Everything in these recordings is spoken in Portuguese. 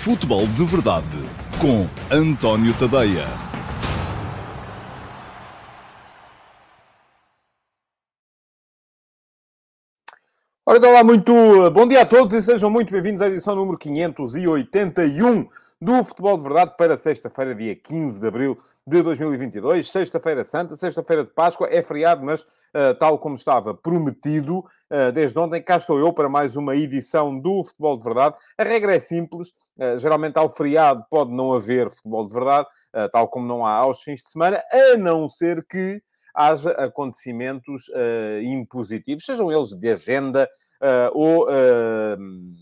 Futebol de Verdade com António Tadeia. Ora, então lá, muito bom dia a todos e sejam muito bem-vindos à edição número 581 do Futebol de Verdade para sexta-feira, dia 15 de abril de 2022. Sexta-feira Santa, sexta-feira de Páscoa, é feriado, mas uh, tal como estava prometido, uh, desde ontem cá estou eu para mais uma edição do Futebol de Verdade. A regra é simples, uh, geralmente ao feriado pode não haver Futebol de Verdade, tal como não há aos fins de semana, a não ser que haja acontecimentos impositivos, sejam eles de agenda ou uh,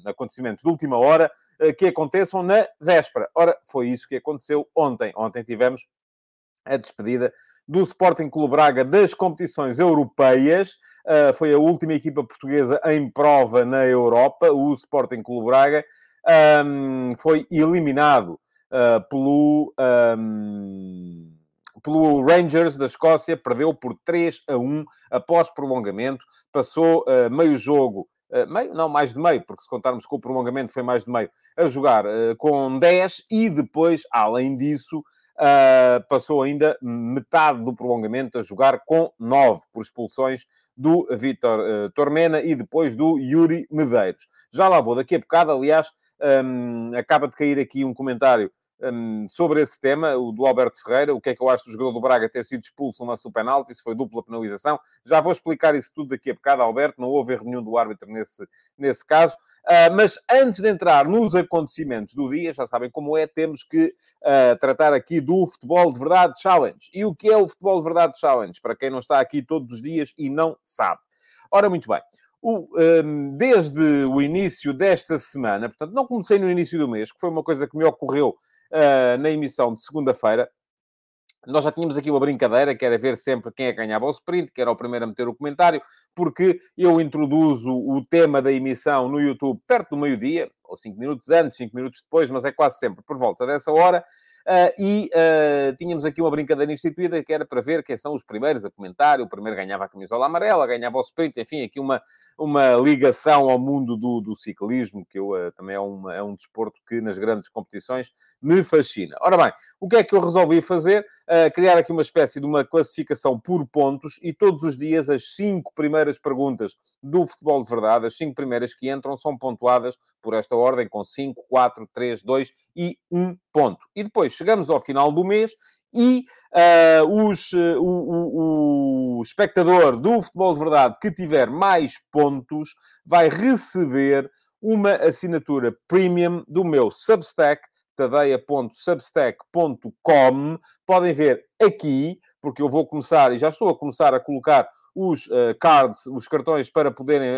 acontecimentos de última hora, que aconteçam na véspera. Ora, foi isso que aconteceu ontem. Ontem tivemos a despedida do Sporting Clube Braga das competições europeias. foi a última equipa portuguesa em prova na Europa, o Sporting Clube Braga. Um, foi eliminado pelo... Um, pelo Rangers da Escócia, perdeu por 3 a 1 após prolongamento, passou uh, meio jogo, uh, meio, não, mais de meio, porque se contarmos com o prolongamento foi mais de meio, a jogar uh, com 10 e depois, além disso, passou ainda metade do prolongamento a jogar com 9 por expulsões do Vítor Tormena e depois do Yuri Medeiros. Já lá vou daqui a bocado, aliás, um, acaba de cair aqui um comentário um, sobre esse tema, o do Alberto Ferreira, o que é que eu acho do jogador do Braga ter sido expulso no do penalti, se foi dupla penalização. Já vou explicar isso tudo daqui a bocado, Alberto, não houve erro nenhum do árbitro nesse, nesse caso. Uh, mas antes de entrar nos acontecimentos do dia, já sabem como é, temos que uh, tratar aqui do Futebol de Verdade Challenge. E o que é o Futebol de Verdade Challenge? Para quem não está aqui todos os dias e não sabe. Ora, muito bem. O, um, desde o início desta semana, portanto, não comecei no início do mês, que foi uma coisa que me ocorreu na emissão de segunda-feira, nós já tínhamos aqui uma brincadeira, que era ver sempre quem é que ganhava o sprint, que era o primeiro a meter o comentário, porque eu introduzo o tema da emissão no YouTube perto do meio-dia, ou 5 minutos antes, 5 minutos depois, mas é quase sempre por volta dessa hora. Uh, e uh, tínhamos aqui uma brincadeira instituída que era para ver quem são os primeiros a comentar. O primeiro ganhava a camisola amarela, ganhava o sprint, enfim, aqui uma, uma ligação ao mundo do, do ciclismo, que eu, uh, também é, uma, é um desporto que nas grandes competições me fascina. Ora bem, o que é que eu resolvi fazer? criar aqui uma espécie de uma classificação por pontos e todos os dias as cinco primeiras perguntas do futebol de verdade, as cinco primeiras que entram, são pontuadas por esta ordem, com 5, 4, 3, 2 e 1 ponto. E depois chegamos ao final do mês e uh, os, uh, o, o, o, espectador do Futebol de Verdade que tiver mais pontos vai receber uma assinatura premium do meu Substack, tadeia.substack.com. Podem ver aqui, porque eu vou começar, e já estou a começar a colocar os uh, cards, os cartões, para poderem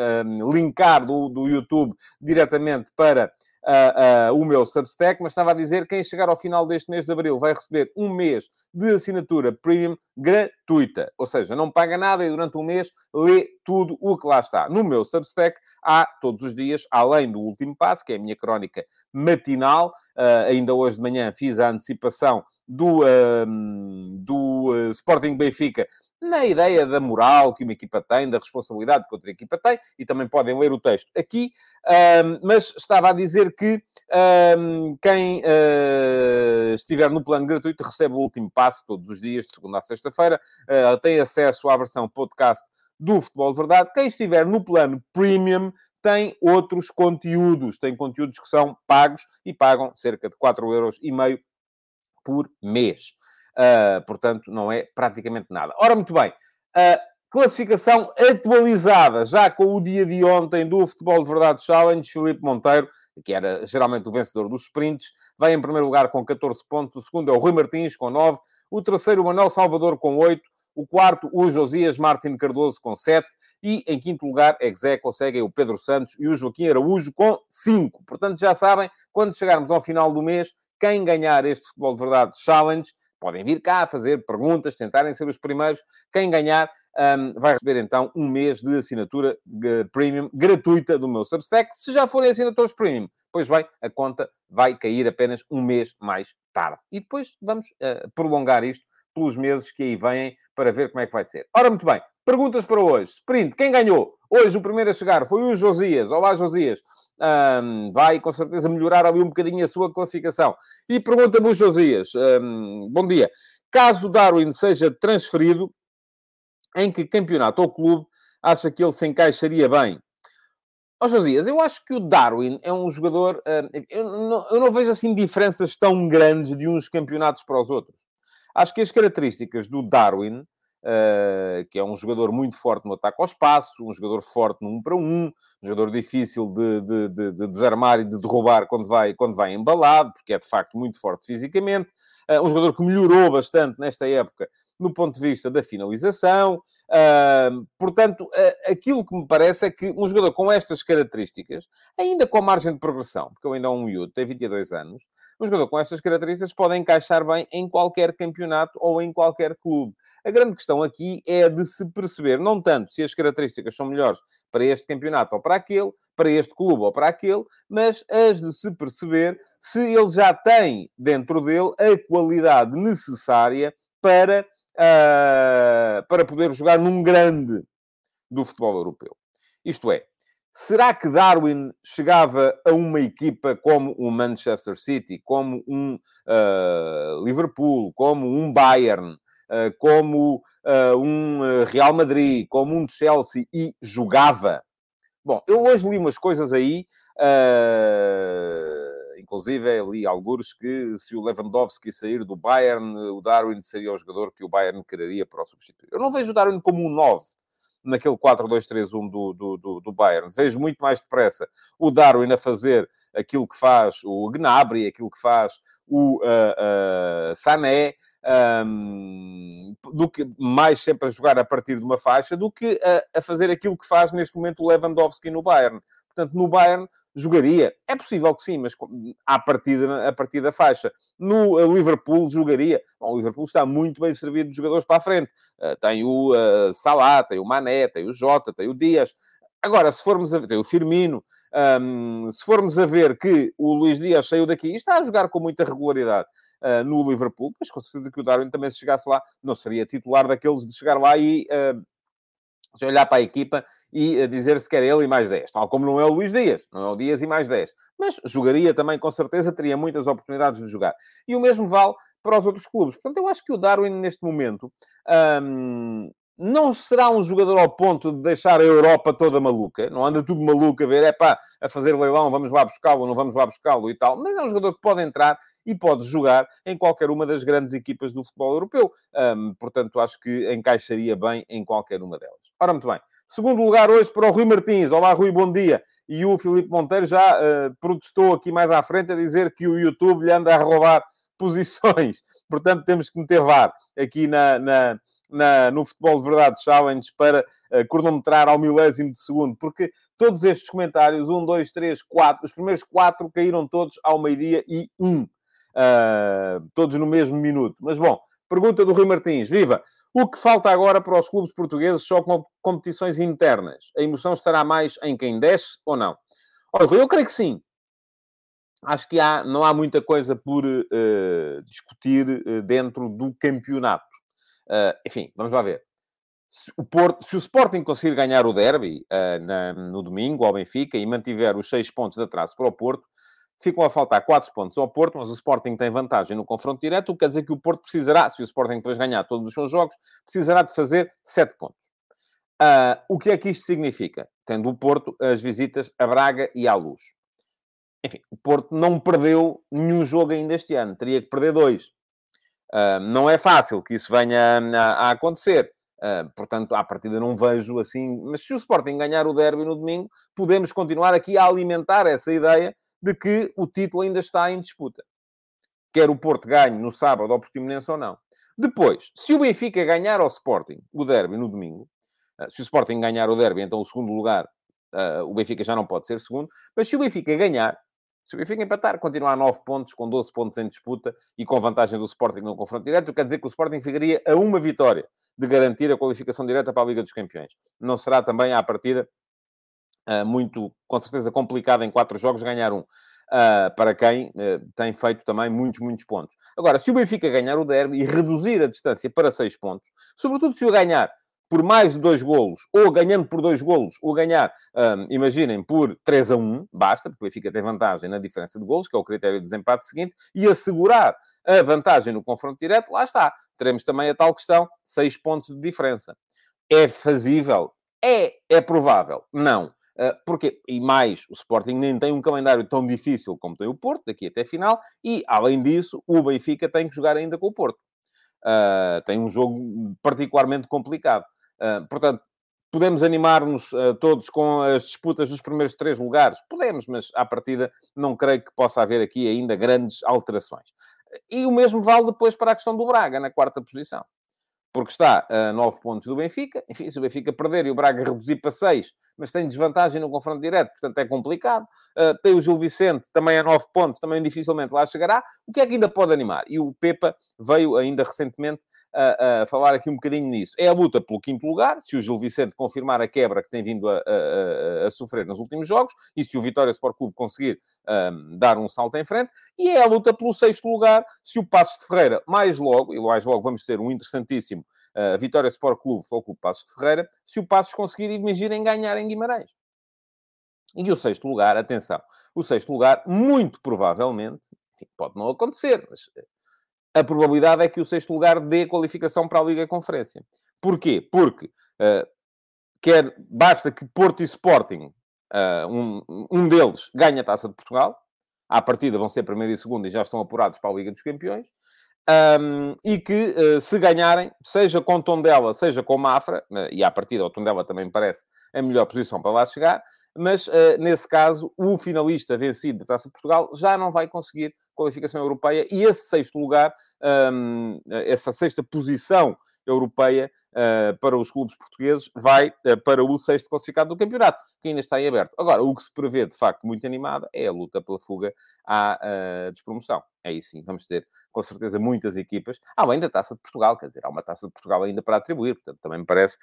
linkar do, do YouTube diretamente para uh, o meu Substack, mas estava a dizer quem chegar ao final deste mês de abril vai receber um mês de assinatura premium gratuita. Ou seja, não paga nada e durante um mês lê tudo o que lá está. No meu Substack há todos os dias, além do último passo, que é a minha crónica matinal, uh, ainda hoje de manhã fiz a antecipação do, do Sporting Benfica na ideia da moral que uma equipa tem, da responsabilidade que outra equipa tem, e também podem ler o texto aqui, mas estava a dizer que quem uh, estiver no plano gratuito recebe o último passo todos os dias, de segunda a sexta-feira, uh, tem acesso à versão podcast do Futebol de Verdade. Quem estiver no plano premium tem outros conteúdos, tem conteúdos que são pagos e pagam cerca de 4,5 euros por mês. Uh, portanto, não é praticamente nada. Ora, muito bem. Uh, classificação atualizada, já com o dia de ontem do Futebol de Verdade Challenge, Filipe Monteiro, que era geralmente o vencedor dos sprints, vai em primeiro lugar com 14 pontos, o segundo é o Rui Martins com 9, o terceiro o Manuel Salvador com 8, o quarto o Josias Martin Cardoso com 7 e em quinto lugar é Zé consegue o Pedro Santos e o Joaquim Araújo com 5. Portanto, já sabem, quando chegarmos ao final do mês, quem ganhar este Futebol de Verdade Challenge podem vir cá fazer perguntas, tentarem ser os primeiros. Quem ganhar um, vai receber então um mês de assinatura de premium gratuita do meu Substack. Se já forem assinatores premium, pois bem, a conta vai cair apenas um mês mais tarde. E depois vamos uh, prolongar isto pelos meses que aí vêm para ver como é que vai ser. Ora, muito bem. Perguntas para hoje. Sprint, quem ganhou? Hoje o primeiro a chegar foi o Josias. Olá, Josias. Um, vai, com certeza, melhorar ali um bocadinho a sua classificação. E pergunta-me o Josias, um, bom dia. Caso Darwin seja transferido, em que campeonato ou clube acha que ele se encaixaria bem? Ó oh, Josias, eu acho que o Darwin é um jogador... Eu, não, eu não vejo, assim, diferenças tão grandes de uns campeonatos para os outros. Acho que as características do Darwin Uh, que é um jogador muito forte no ataque ao espaço, um jogador forte no 1 para 1, um jogador difícil de, de, de, de, desarmar e de derrubar quando vai, quando vai embalado, porque é de facto muito forte fisicamente. Uh, um jogador que melhorou bastante nesta época no ponto de vista da finalização. Uh, portanto, uh, aquilo que me parece é que um jogador com estas características, ainda com margem de progressão, porque eu ainda é um miúdo, tem 22 anos, um jogador com estas características pode encaixar bem em qualquer campeonato ou em qualquer clube. A grande questão aqui é de se perceber, não tanto se as características são melhores para este campeonato ou para aquele, para este clube ou para aquele, mas as de se perceber se ele já tem dentro dele a qualidade necessária para uh, para poder jogar num grande do futebol europeu. Isto é, será que Darwin chegava a uma equipa como o Manchester City, como um uh, Liverpool, como um Bayern, uh, como um Real Madrid, como um Chelsea e jogava? Bom, eu hoje li umas coisas aí. Uh, Inclusive, li alguns que se o Lewandowski sair do Bayern, o Darwin seria o jogador que o Bayern quereria para o substituir. Eu não vejo o Darwin como um 9 naquele 4-2-3-1 do, do, do, do, Bayern. Vejo muito mais depressa o Darwin a fazer aquilo que faz o Gnabry, aquilo que faz o uh, uh, Sané, um, do que mais sempre a jogar a partir de uma faixa, do que a, a fazer aquilo que faz neste momento o Lewandowski no Bayern. Portanto, no Bayern jogaria. É possível que sim, mas à partida, a partir da faixa. No eh, Liverpool jogaria. Bom, o Liverpool está muito bem servido de jogadores para a frente. Uh, tem o uh, Salah, tem o Mané, tem o Jota, tem o Dias. Agora, se formos a ver, tem o Firmino. Um, se formos a ver que o Luís Dias saiu daqui e está a jogar com muita regularidade uh, no Liverpool, mas com certeza que o Darwin também, se chegasse lá, não seria titular daqueles de chegar lá e uh, se olhar para a equipa e eh, dizer se quer ele e mais 10. Tal como não é o Luís Dias, não é o Dias e mais 10. Mas jogaria também, com certeza, teria muitas oportunidades de jogar. E o mesmo vale para os outros clubes. Portanto, eu acho que o Darwin, neste momento, hum, não será um jogador ao ponto de deixar a Europa toda maluca. Não anda tudo maluco a ver, é pá, a fazer leilão, vamos lá buscá-lo, não vamos lá buscá-lo e tal. Mas é um jogador que pode entrar e pode jogar em qualquer uma das grandes equipas do futebol europeu. Portanto, acho que encaixaria bem em qualquer uma delas. Ora, muito bem. Segundo lugar hoje para o Rui Martins. Olá, Rui, bom dia. E o Filipe Monteiro já uh, protestou aqui mais à frente a dizer que o YouTube lhe anda a roubar posições. Portanto, temos que meter VAR aqui na, na, na no Futebol de Verdade Challenge para uh, cronometrar ao milésimo de segundo, porque todos estes comentários, um, dois, três, quatro, os primeiros quatro caíram todos ao meio-dia e um. Uh, todos no mesmo minuto. Mas bom, pergunta do Rui Martins. Viva! O que falta agora para os clubes portugueses só com competições internas? A emoção estará mais em quem desce ou não? Olha, eu creio que sim. Acho que há, não há muita coisa por uh, discutir uh, dentro do campeonato. enfim, vamos lá ver. Se o, Porto, se o Sporting conseguir ganhar o derby na, no domingo ao Benfica e mantiver os seis pontos de atraso para o Porto, ficam a faltar 4 pontos ao Porto, mas o Sporting tem vantagem no confronto direto, o que quer dizer que o Porto precisará, se o Sporting depois ganhar todos os seus jogos, precisará de fazer 7 pontos. Uh, o que é que isto significa? Tendo o Porto as visitas a Braga e à Luz. Enfim, o Porto não perdeu nenhum jogo ainda este ano, teria que perder dois. Uh, não é fácil que isso venha a, a acontecer. Uh, portanto, à partida não vejo assim. Mas se o Sporting ganhar o derby no domingo, podemos continuar aqui a alimentar essa ideia de que o título ainda está em disputa. Quer o Porto ganhe no sábado ao Portimonense ou não. Depois, se o Benfica ganhar ao Sporting o derby no domingo, eh, se o Sporting ganhar o derby, então o segundo lugar, o Benfica já não pode ser segundo, mas se o Benfica ganhar, se o Benfica empatar, continuar a 9 pontos, com 12 pontos em disputa e com vantagem do Sporting no confronto direto, quer dizer que o Sporting ficaria a uma vitória de garantir a qualificação direta para a Liga dos Campeões. Não será também à partida uh, muito, com certeza, complicado em quatro jogos ganhar um. Uh, para quem uh, tem feito também muitos, muitos pontos. Agora, se o Benfica ganhar o derby e reduzir a distância para seis pontos, sobretudo se o ganhar por mais de dois golos, ou ganhando por dois golos, ou ganhar, um, imaginem, por 3 a 1, basta, porque o Benfica tem vantagem na diferença de golos, que é o critério de desempate seguinte, e assegurar a vantagem no confronto direto, lá está. Teremos também a tal questão, 6 pontos de diferença. É fazível? É. É provável? Não. Uh, porque, e mais, o Sporting nem tem um calendário tão difícil como tem o Porto, daqui até final, e, além disso, o Benfica tem que jogar ainda com o Porto. Uh, tem um jogo particularmente complicado. Uh, portanto, podemos animar-nos uh, todos com as disputas dos primeiros três lugares? Podemos, mas à partida não creio que possa haver aqui ainda grandes alterações. E o mesmo vale depois para a questão do Braga, na quarta posição porque está a 9 pontos do Benfica. Enfim, se o Benfica perder e o Braga reduzir para 6, mas tem desvantagem no confronto direto, portanto é complicado. Tem o Gil Vicente também a 9 pontos, também dificilmente lá chegará. O que é que ainda pode animar? E o Pepa veio ainda recentemente a, a, falar aqui um bocadinho nisso. É a luta pelo quinto lugar, se o Gil Vicente confirmar a quebra que tem vindo a, a, a sofrer nos últimos jogos, e se o Vitória Sport Clube conseguir um, dar um salto em frente, e é a luta pelo sexto lugar, se o Passos de Ferreira, mais logo, e mais logo vamos ter um interessantíssimo uh, Vitória Sport Clube ou Clube Passos de Ferreira, se o Passos conseguir, imaginem, ganhar em Guimarães. E o sexto lugar, atenção, o sexto lugar, muito provavelmente, enfim, pode não acontecer, mas a probabilidade é que o sexto lugar dê qualificação para a Liga Conferência. Porquê? Porque uh, quer, basta que Porto e Sporting, uh, um, um deles, ganhe a Taça de Portugal, à partida vão ser primeiro e segundo e já estão apurados para a Liga dos Campeões, um, e que uh, se ganharem, seja com Tondela, seja com Mafra, e à partida o Tondela também me parece a melhor posição para lá chegar, mas uh, nesse caso o finalista vencido da Taça de Portugal já não vai conseguir qualificação europeia e esse sexto lugar, um, essa sexta posição europeia uh, para os clubes portugueses vai uh, para o sexto classificado do campeonato, que ainda está em aberto. Agora, o que se prevê, de facto, muito animada é a luta pela fuga à uh, despromoção. Aí sim, vamos ter, com certeza, muitas equipas, além da Taça de Portugal, quer dizer, há uma Taça de Portugal ainda para atribuir, portanto, também me parece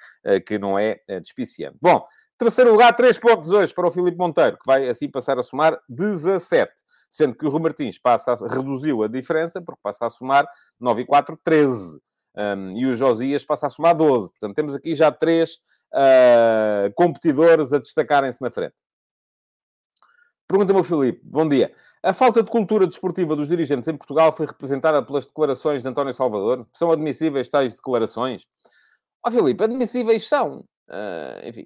que não é despiciante. Bom, terceiro lugar, três pontos hoje para o Filipe Monteiro, que vai assim passar a somar 17 sendo que o Rui Martins passa a, reduziu a diferença, porque passa a somar 9 e 4, 13. Um, e o Josias passa a somar 12. Portanto, temos aqui já três uh, competidores a destacarem-se na frente. Pergunta-me o Filipe. Bom dia. A falta de cultura desportiva dos dirigentes em Portugal foi representada pelas declarações de António Salvador? São admissíveis tais declarações? Ó oh, Filipe, admissíveis são. Uh, enfim,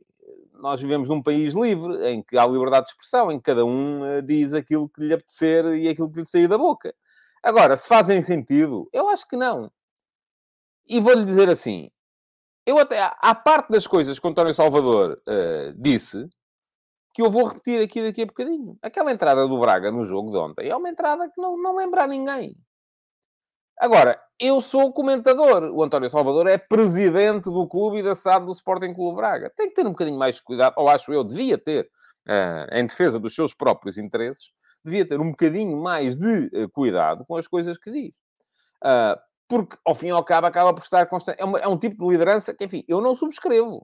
nós vivemos num país livre, em que há liberdade de expressão, em que cada um uh, diz aquilo que lhe apetecer e aquilo que lhe sair da boca. Agora, se fazem sentido, eu acho que não. E vou-lhe dizer assim, eu até, à parte das coisas que o António Salvador uh, disse, que eu vou repetir aqui daqui a bocadinho. Aquela entrada do Braga no jogo de ontem é uma entrada que não, não lembra a ninguém. Agora, eu sou comentador. O António Salvador é presidente do clube e da SAD do Sporting Clube Braga. Tem que ter um bocadinho mais de cuidado, ou acho eu, devia ter, uh, em defesa dos seus próprios interesses, devia ter um bocadinho mais de uh, cuidado com as coisas que diz. Uh, porque, ao fim e ao cabo, acaba por estar constante. É, uma, é um tipo de liderança que, enfim, eu não subscrevo.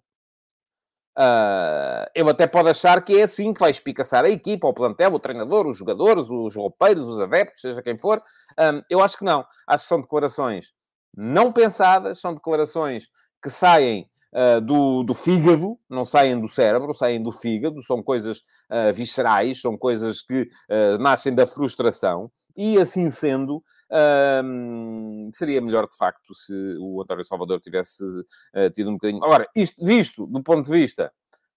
Uh, até pode achar que é assim que vai espicaçar a equipa, o plantel, o treinador, os jogadores, os roupeiros, os adeptos, seja quem for. Um, eu acho que não. Acho que são declarações não pensadas, são declarações que saem uh, do, do, fígado, não saem do cérebro, saem do fígado, são coisas uh, viscerais, são coisas que nascem da frustração. E assim sendo, um, seria melhor, de facto, se o António Salvador tivesse uh, tido um bocadinho. Agora, isto visto do ponto de vista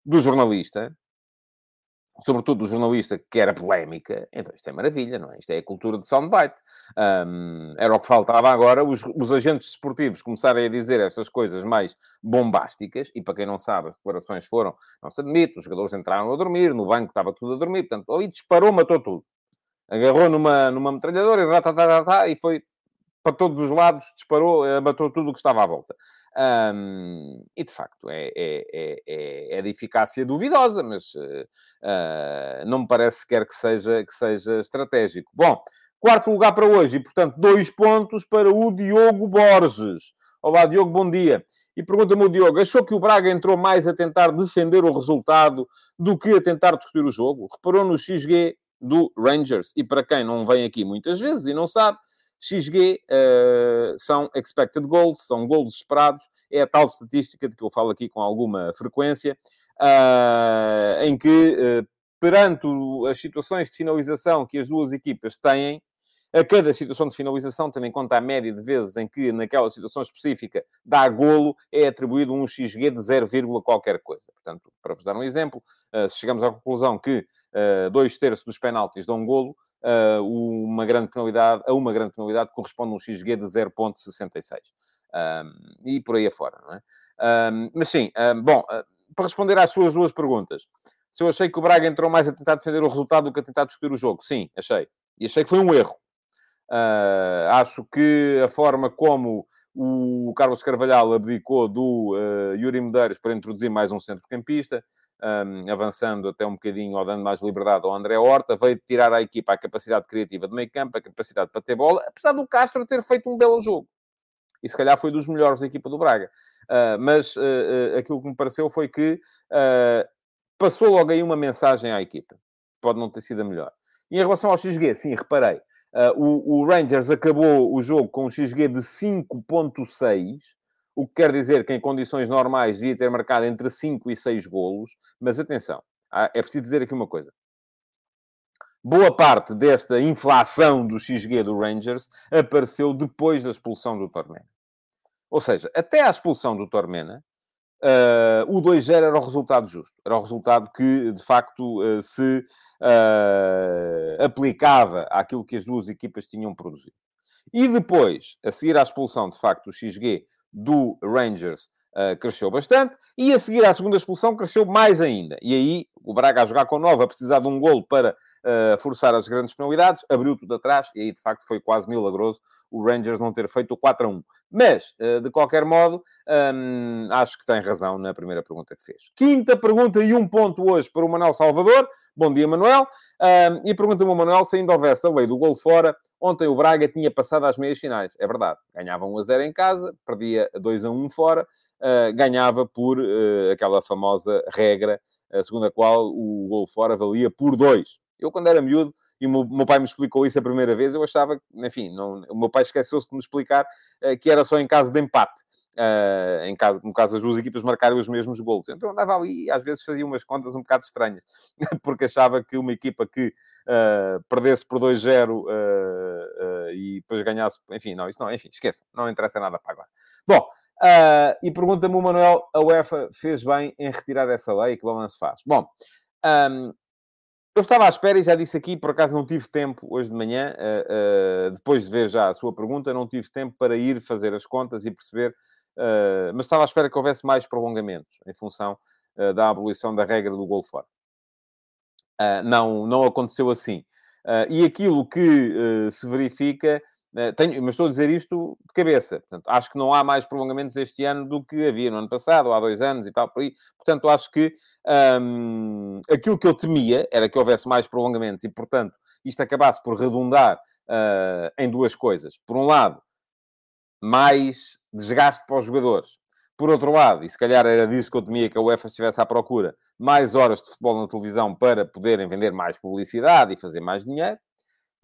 do jornalista, sobretudo do jornalista que era polémica, então isto é maravilha, não é? Isto é a cultura de soundbite. Um, era o que faltava agora, os, os, agentes desportivos começarem a dizer essas coisas mais bombásticas, e para quem não sabe, as declarações foram, não se admite, os jogadores entraram a dormir, no banco estava tudo a dormir, portanto, ali disparou, matou tudo agarrou numa, numa metralhadora e, tá, tá, tá, e foi para todos os lados, disparou, matou tudo o que estava à volta. Um, e de facto é, é, é, é, de eficácia duvidosa, mas uh, não me parece sequer que seja, que seja estratégico. Bom, quarto lugar para hoje, e portanto, dois pontos para o Diogo Borges. Olá, Diogo, bom dia. E pergunta-me o Diogo, achou que o Braga entrou mais a tentar defender o resultado do que a tentar discutir o jogo? Reparou no XG do Rangers. E para quem não vem aqui muitas vezes e não sabe, XG uh, são expected goals, são gols esperados, é a tal estatística de que eu falo aqui com alguma frequência, uh, em que, uh, perante as situações de finalização que as duas equipas têm, a cada situação de finalização, tendo em conta a média de vezes em que, naquela situação específica, dá golo, é atribuído um XG de 0, qualquer coisa. Portanto, para vos dar um exemplo, se chegamos à conclusão que dois terços dos penaltis dão golo, uh, uma grande penalidade, a uma grande penalidade corresponde um XG de 0.66. Um, e por aí afora, não é? Mas sim, bom, para responder às suas duas perguntas, se eu achei que o Braga entrou mais a tentar defender o resultado do que a tentar discutir o jogo, sim, achei. E achei que foi um erro. Uh, acho que a forma como o Carlos Carvalhal abdicou do uh, Yuri Medeiros para introduzir mais um centrocampista, um, avançando até um bocadinho ou dando mais liberdade ao André Horta, veio tirar à equipa a capacidade criativa de meio campo, a capacidade para ter bola, apesar do Castro ter feito um belo jogo. E se calhar foi dos melhores da equipa do Braga. Uh, mas uh, aquilo que me pareceu foi que passou logo aí uma mensagem à equipa. Pode não ter sido a melhor. E em relação ao XG, sim, reparei. O, o Rangers acabou o jogo com um XG de 5.6 o que quer dizer que em condições normais devia ter marcado entre 5 e 6 golos, mas atenção, é preciso dizer aqui uma coisa. Boa parte desta inflação do XG do Rangers apareceu depois da expulsão do Tormena. Ou seja, até à expulsão do Tormena, uh, o 2-0 era o resultado justo. Era o resultado que, de facto, uh, se uh, aplicava àquilo que as duas equipas tinham produzido. E depois, a seguir à expulsão, de facto, o XG do Rangers cresceu bastante e a seguir à segunda expulsão cresceu mais ainda. E aí o Braga a jogar com 9, a precisar de um golo para forçar as grandes penalidades, abriu tudo atrás e aí de facto foi quase milagroso o Rangers não ter feito o 4 a 1. Mas, uh, de qualquer modo, um, acho que tem razão na primeira pergunta que fez. Quinta pergunta e um ponto hoje para o Manuel Salvador. Bom dia, Manuel. Um, e pergunta-me o Manuel se ainda houvesse a lei do gol fora. Ontem o Braga tinha passado às meias finais. É verdade. Ganhava 1 a 0 em casa, perdia 2 a 1 fora, uh, ganhava por uh, aquela famosa regra, segundo a qual o gol fora valia por 2. Eu, quando era miúdo, e o meu, pai me explicou isso a primeira vez, eu achava, enfim, não, o meu pai esqueceu-se de me explicar que era só em caso de empate. Uh, em caso, no caso as duas equipas marcarem os mesmos golos. Então eu andava ali e às vezes fazia umas contas um bocado estranhas, porque achava que uma equipa que uh, perdesse por 2-0 uh, e depois ganhasse, enfim, não, isso não, enfim, esqueçam, não interessa nada para agora. Bom, e pergunta-me o Manuel, a UEFA fez bem em retirar essa lei, que balanço faz? Bom, um, eu estava à espera e já disse aqui, por acaso não tive tempo hoje de manhã, depois de ver já a sua pergunta, não tive tempo para ir fazer as contas e perceber Uh, mas estava à espera que houvesse mais prolongamentos em função uh, da abolição da regra do gol fora. Uh, não, não aconteceu assim. e aquilo que se verifica, tenho, mas estou a dizer isto de cabeça. Portanto, acho que não há mais prolongamentos este ano do que havia no ano passado, ou há dois anos e tal. Por aí. Portanto, acho que um, aquilo que eu temia era que houvesse mais prolongamentos e, portanto, isto acabasse por redundar em duas coisas. Por um lado, mais desgaste para os jogadores. Por outro lado, e se calhar era disso que eu temia que a UEFA estivesse à procura, mais horas de futebol na televisão para poderem vender mais publicidade e fazer mais dinheiro,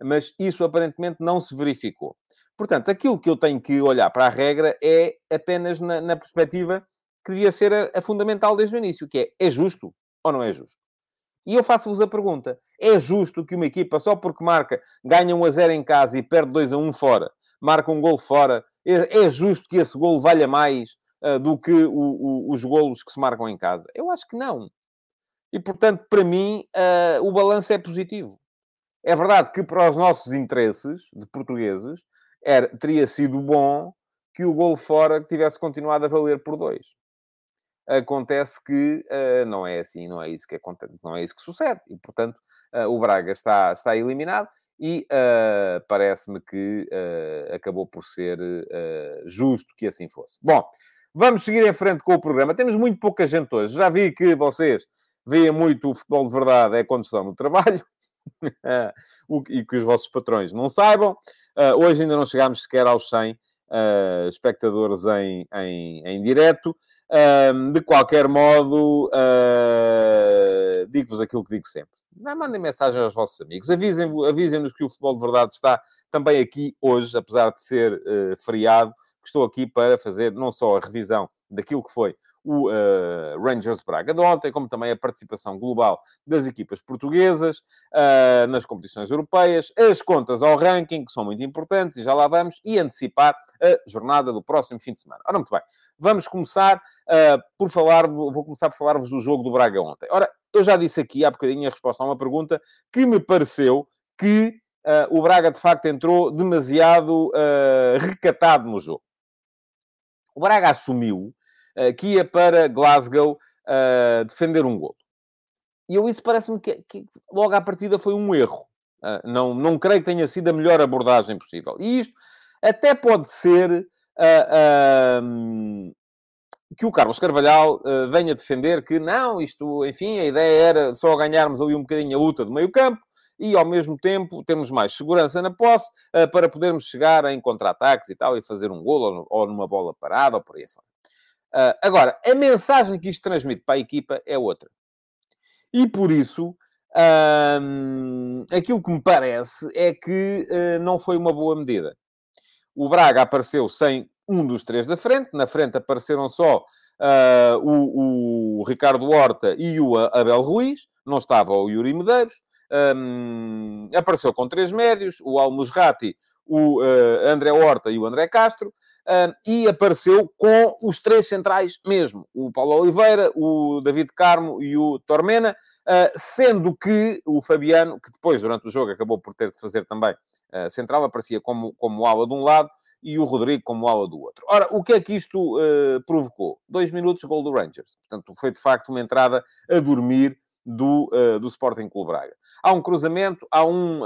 mas isso aparentemente não se verificou. Portanto, aquilo que eu tenho que olhar para a regra é apenas na, na perspectiva que devia ser a, a, fundamental desde o início, que é, é justo ou não é justo? E eu faço-vos a pergunta, é justo que uma equipa, só porque marca, ganha 1 a 0 em casa e perde 2 a 1 fora, marca um gol fora é, é justo que esse golo valha mais uh, do que o, o, os golos que se marcam em casa? Eu acho que não. E, portanto, para mim, uh, o balanço é positivo. É verdade que para os nossos interesses de portugueses era, teria sido bom que o golo fora tivesse continuado a valer por dois. Acontece que uh, não é assim, não é isso que acontece, não é isso que sucede. E, portanto, uh, o Braga está, está eliminado e uh, parece-me que acabou por ser justo que assim fosse. Bom, vamos seguir em frente com o programa. Temos muito pouca gente hoje. Já vi que vocês veem muito o futebol de verdade é quando estão no trabalho e que os vossos patrões não saibam. hoje ainda não chegámos sequer aos 100 espectadores em, em, em direto. Um, de qualquer modo, digo-vos aquilo que digo sempre. Mandem mensagem aos vossos amigos. Avisem-nos avisem que o Futebol de Verdade está também aqui hoje, apesar de ser uh, feriado. Estou aqui para fazer não só a revisão daquilo que foi o uh, Rangers Braga de ontem, como também a participação global das equipas portuguesas uh, nas competições europeias, as contas ao ranking, que são muito importantes, e já lá vamos, e antecipar a jornada do próximo fim de semana. Ora, muito bem, vamos começar uh, por falar, vou começar por falar-vos do jogo do Braga ontem. Ora, eu já disse aqui há bocadinho a resposta a uma pergunta que me pareceu que o Braga, de facto, entrou demasiado recatado no jogo. O Braga assumiu uh, que ia para Glasgow uh, defender um gol. E eu isso parece-me que, que, logo à partida foi um erro. Uh, não, não creio que tenha sido a melhor abordagem possível. E isto até pode ser que o Carlos Carvalhal venha defender que não, isto, enfim, a ideia era só ganharmos ali um bocadinho a luta do meio campo e, ao mesmo tempo, termos mais segurança na posse uh, para podermos chegar em contra-ataques e tal e fazer um golo ou, ou, numa bola parada ou por aí fora. Uh, agora, a mensagem que isto transmite para a equipa é outra. E por isso, um, aquilo que me parece é que uh, não foi uma boa medida. O Braga apareceu sem um dos três da frente. Na frente apareceram só uh, o, o, Ricardo Horta e o Abel Ruiz. Não estava o Yuri Medeiros. Um, apareceu com três médios. O Almusrati, o André Horta e o André Castro e apareceu com os três centrais mesmo, o Paulo Oliveira, o David Carmo e o Tormena, uh, sendo que o Fabiano, que depois, durante o jogo, acabou por ter de fazer também uh, central, aparecia como, como ala de um lado e o Rodrigo como ala do outro. Ora, o que é que isto uh, provocou? Dois minutos, gol do Rangers. Portanto, foi de facto uma entrada a dormir do, do Sporting Clube Braga. Há um cruzamento, há um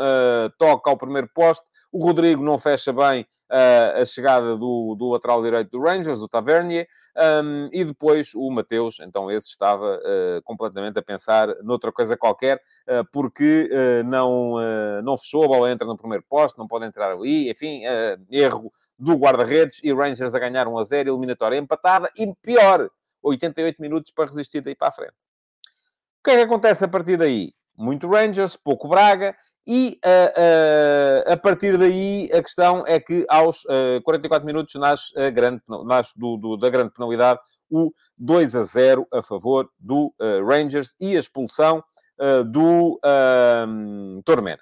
toque ao primeiro poste, o Rodrigo não fecha bem uh, a chegada do, do lateral direito do Rangers, o Tavernier, um, e depois o Mateus, então esse estava uh, completamente a pensar noutra coisa qualquer, uh, porque não, não fechou, a bola entra no primeiro posto, não pode entrar ali, enfim, erro do guarda-redes e Rangers a ganhar 1 a 0, eliminatória empatada, e pior, 88 minutos para resistir daí para a frente. O que é que acontece a partir daí? Muito Rangers, pouco Braga, e uh, uh, a partir daí a questão é que aos uh, 44 minutos nasce, a grande, nasce do, do, da grande penalidade o 2 a 0 a favor do Rangers e a expulsão do uh, Tormena.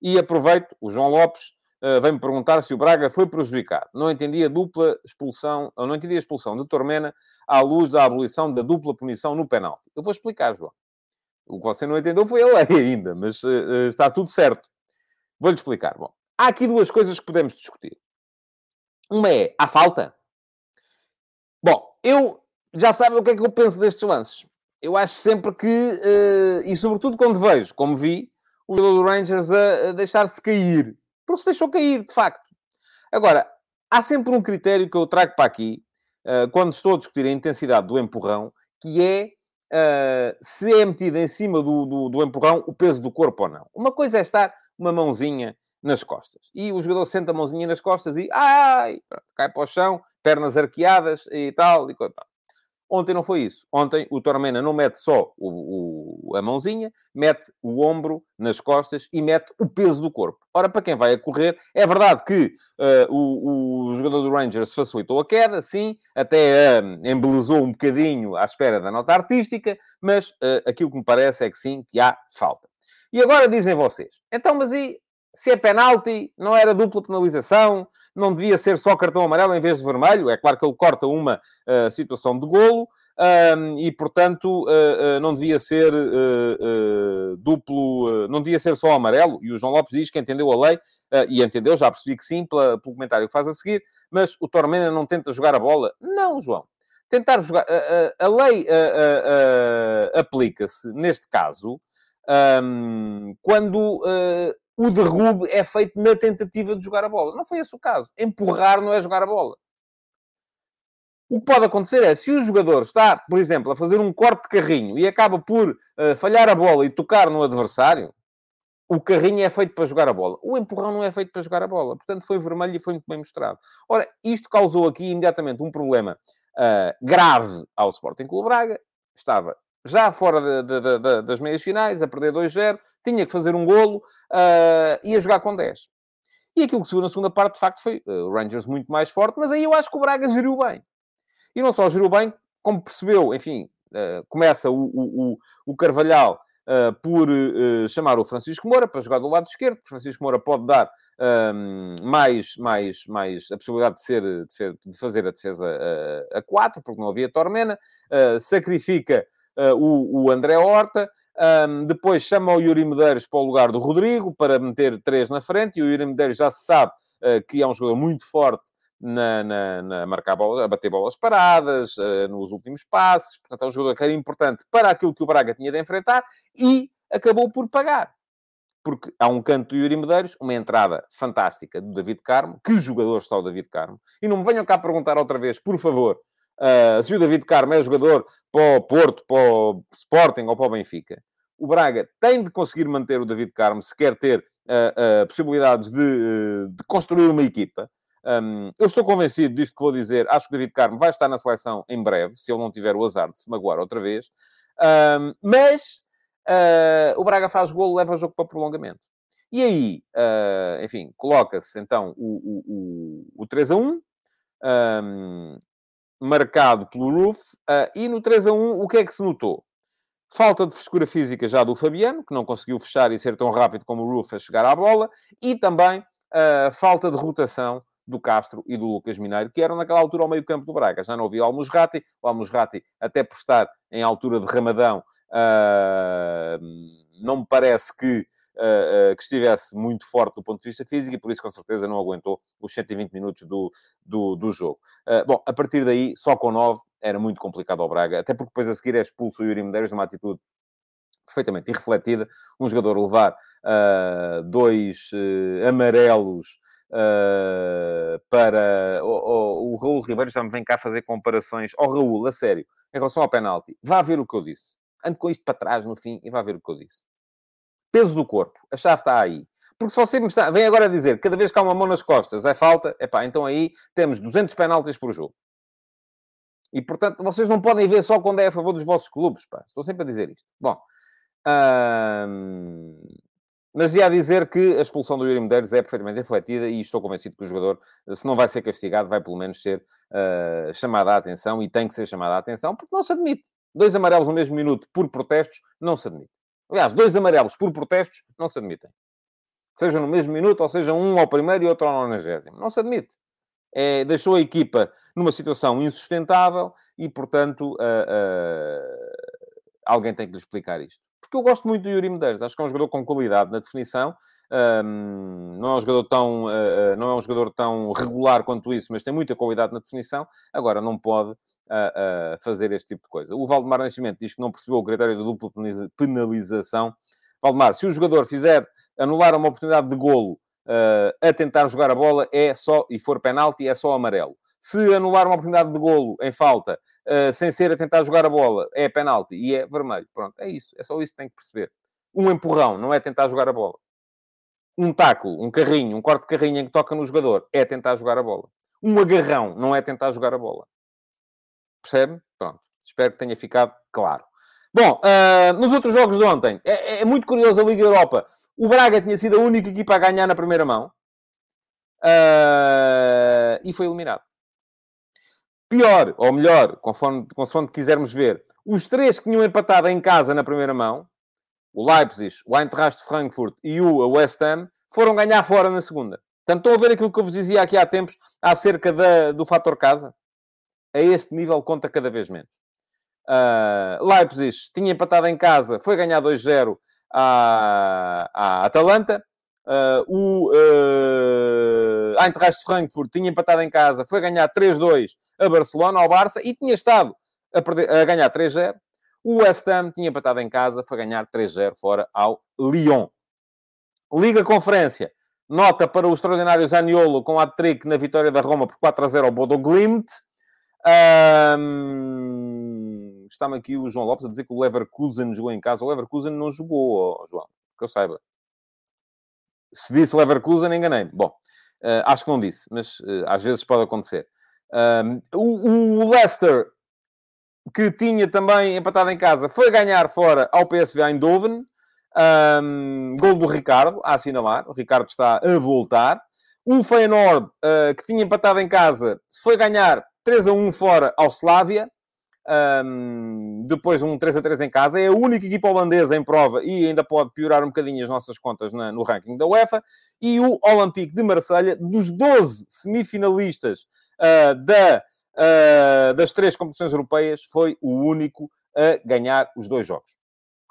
E aproveito, o João Lopes vem-me perguntar se o Braga foi prejudicado. Não entendi a dupla expulsão, não entendi a expulsão de Tormena à luz da abolição da dupla punição no penalti. Eu vou explicar, João. O que você não entendeu foi a lei ainda, mas uh, está tudo certo. Vou-lhe explicar. Bom, há aqui duas coisas que podemos discutir. Uma é, há falta? Bom, eu já sabe o que é que eu penso destes lances. Eu acho sempre que, uh, e sobretudo quando vejo, como vi, o jogador do Rangers a, a deixar-se cair. Porque se deixou cair, de facto. Agora, há sempre um critério que eu trago para aqui, uh, quando estou a discutir a intensidade do empurrão, que é uh, se é metido em cima do, do, do, empurrão o peso do corpo ou não. Uma coisa é estar uma mãozinha nas costas. E o jogador senta a mãozinha nas costas e ai, pronto, cai para o chão, pernas arqueadas e tal. E coisa. Ontem não foi isso. Ontem o Tormena não mete só o, o, a mãozinha, mete o ombro nas costas e mete o peso do corpo. Ora, para quem vai a correr, é verdade que uh, o, o, jogador do Rangers facilitou a queda, sim, até uh, embelezou um bocadinho à espera da nota artística, mas uh, aquilo que me parece é que sim, que há falta. E agora dizem vocês, então, mas e se é penalti, não era dupla penalização, não devia ser só cartão amarelo em vez de vermelho. É claro que ele corta uma uh, situação de golo um, e, portanto, uh, uh, não devia ser duplo, não devia ser só amarelo. E o João Lopes diz que entendeu a lei, e entendeu, já percebi que sim, pela, pelo comentário que faz a seguir, mas o Tormena não tenta jogar a bola. Não, João. Tentar jogar. a lei aplica-se, neste caso, um, quando o derrube é feito na tentativa de jogar a bola. Não foi esse o caso. Empurrar não é jogar a bola. O que pode acontecer é, se o jogador está, por exemplo, a fazer um corte de carrinho e acaba por uh, falhar a bola e tocar no adversário, o carrinho é feito para jogar a bola. O empurrão não é feito para jogar a bola. Portanto, foi vermelho e foi muito bem mostrado. Ora, isto causou aqui imediatamente um problema uh, grave ao Sporting Clube Braga. Estava já fora de, de, de, das meias finais, a perder 2-0, tinha que fazer um golo uh, e a jogar com 10. E aquilo que se viu na segunda parte, de facto, foi uh, o Rangers muito mais forte, mas aí eu acho que o Braga geriu bem. E não só geriu bem, como percebeu, enfim, uh, começa o, o, o Carvalhal uh, por chamar o Francisco Moura para jogar do lado esquerdo, porque Francisco Moura pode dar mais, mais, mais a possibilidade de, ser, de, fazer a defesa a 4, porque não havia Tormena, sacrifica o, o André Horta, um, depois chama o Yuri Medeiros para o lugar do Rodrigo, para meter três na frente, e o Yuri Medeiros já se sabe uh, que é um jogador muito forte na, na, na marcar bola, a bater bolas paradas, uh, nos últimos passos. Portanto, é um jogador que era importante para aquilo que o Braga tinha de enfrentar e acabou por pagar. Porque há um canto do Yuri Medeiros, uma entrada fantástica do David Carmo. Que jogador está o David Carmo? E não me venham cá perguntar outra vez, por favor, Uh, se o David Carmo é jogador para o Porto, para o Sporting ou para o Benfica, o Braga tem de conseguir manter o David Carmo se quer ter uh, uh, possibilidades de, de, construir uma equipa. Um, eu estou convencido disto que vou dizer. Acho que o David Carmo vai estar na seleção em breve, se ele não tiver o azar de se magoar outra vez. Um, mas o Braga faz golo, leva o jogo para prolongamento. E aí, enfim, coloca-se então o, o, o, o 3 a 1. Um, marcado pelo Roof. Uh, e no 3 a 1, o que é que se notou? Falta de frescura física já do Fabiano, que não conseguiu fechar e ser tão rápido como o Roof a chegar à bola. E também uh, falta de rotação do Castro e do Lucas Mineiro, que eram naquela altura ao meio campo do Braga. Já não havia o Almusrati. O Almusrati, até por estar em altura de Ramadão, uh, não me parece que que estivesse muito forte do ponto de vista físico e por isso, com certeza, não aguentou os 120 minutos do, do, do jogo. Uh, bom, a partir daí, só com 9 era muito complicado ao Braga, até porque depois a seguir é expulso o Yuri Medeiros numa atitude perfeitamente irrefletida. Um jogador levar dois amarelos Uh, para o, Raul Ribeiro já me vem cá fazer comparações ao oh, Raul, a sério, em relação ao penalti. Vá ver o que eu disse. Ande com isto para trás no fim e vá ver o que eu disse. Peso do corpo. A chave está aí. Porque se você me está... vem agora dizer que cada vez que há uma mão nas costas é falta, epá, então aí temos 200 penaltis por jogo. E, portanto, vocês não podem ver só quando é a favor dos vossos clubes. Pá. Estou sempre a dizer isto. Bom, hum... mas ia a dizer que a expulsão do Yuri Medeiros é perfeitamente refletida e estou convencido que o jogador, se não vai ser castigado, vai pelo menos ser uh, chamado à atenção e tem que ser chamado à atenção, porque não se admite. Dois amarelos no mesmo minuto por protestos, não se admite. Aliás, dois amarelos por protestos não se admitem. Seja no mesmo minuto, ou seja um ao primeiro e outro ao nonagésimo. Não se admite. É, deixou a equipa numa situação insustentável e, portanto, uh, uh, alguém tem que lhe explicar isto. Porque eu gosto muito do Yuri Medeiros. Acho que é um jogador com qualidade na definição. Um, não é um jogador tão uh, não é um jogador tão regular quanto isso, mas tem muita qualidade na definição. Agora não pode a, a, fazer este tipo de coisa. O Valdemar Nascimento diz que não percebeu o critério da dupla penalização. Valdemar, se o jogador fizer anular uma oportunidade de golo uh, a tentar jogar a bola, é só, e for penalti, é só amarelo. Se anular uma oportunidade de golo em falta, uh, sem ser a tentar jogar a bola, é penalti e é vermelho. Pronto, é isso. É só isso que tem que perceber. Um empurrão não é tentar jogar a bola. Um taco, um carrinho, um corte de carrinho em que toca no jogador, é tentar jogar a bola. Um agarrão não é tentar jogar a bola. Percebe? Pronto. Espero que tenha ficado claro. Bom, uh, nos outros jogos de ontem, é, é, muito curioso a Liga Europa. O Braga tinha sido a única equipa a ganhar na primeira mão. Uh, e foi eliminado. Pior, ou melhor, conforme, conforme quisermos ver, os três que tinham empatado em casa na primeira mão, o Leipzig, o Eintracht Frankfurt e o West Ham, foram ganhar fora na segunda. Portanto, estão a ver aquilo que eu vos dizia aqui há tempos acerca da, do fator casa? A este nível conta cada vez menos. Uh, Leipzig tinha empatado em casa, foi ganhar 2-0 à, à Atalanta. Uh, o uh, Eintracht Frankfurt tinha empatado em casa, foi ganhar 3-2 a Barcelona, ao Barça, e tinha estado a, perder, a ganhar 3-0. O West Ham tinha empatado em casa, foi ganhar 3-0 fora ao Lyon. Liga Conferência. Nota para o extraordinário Zaniolo com a trick na vitória da Roma por 4-0 ao Bodo Glimt. Um, Está-me aqui o João Lopes a dizer que o Leverkusen jogou em casa. O Leverkusen não jogou, João, que eu saiba. Se disse Leverkusen, enganei-me. Bom, uh, acho que não disse, mas uh, às vezes pode acontecer. Um, o, o Leicester, que tinha também empatado em casa, foi ganhar fora ao PSV Eindhoven. Um, gol do Ricardo, a assinalar. O Ricardo está a voltar. O Feyenoord, uh, que tinha empatado em casa, foi ganhar 3 a 1 fora ao Slavia. Um, depois um 3 a 3 em casa. É a única equipa holandesa em prova e ainda pode piorar um bocadinho as nossas contas na, no ranking da UEFA. E o Olympique de Marselha, dos 12 semifinalistas uh, da, uh, das três competições europeias, foi o único a ganhar os dois jogos.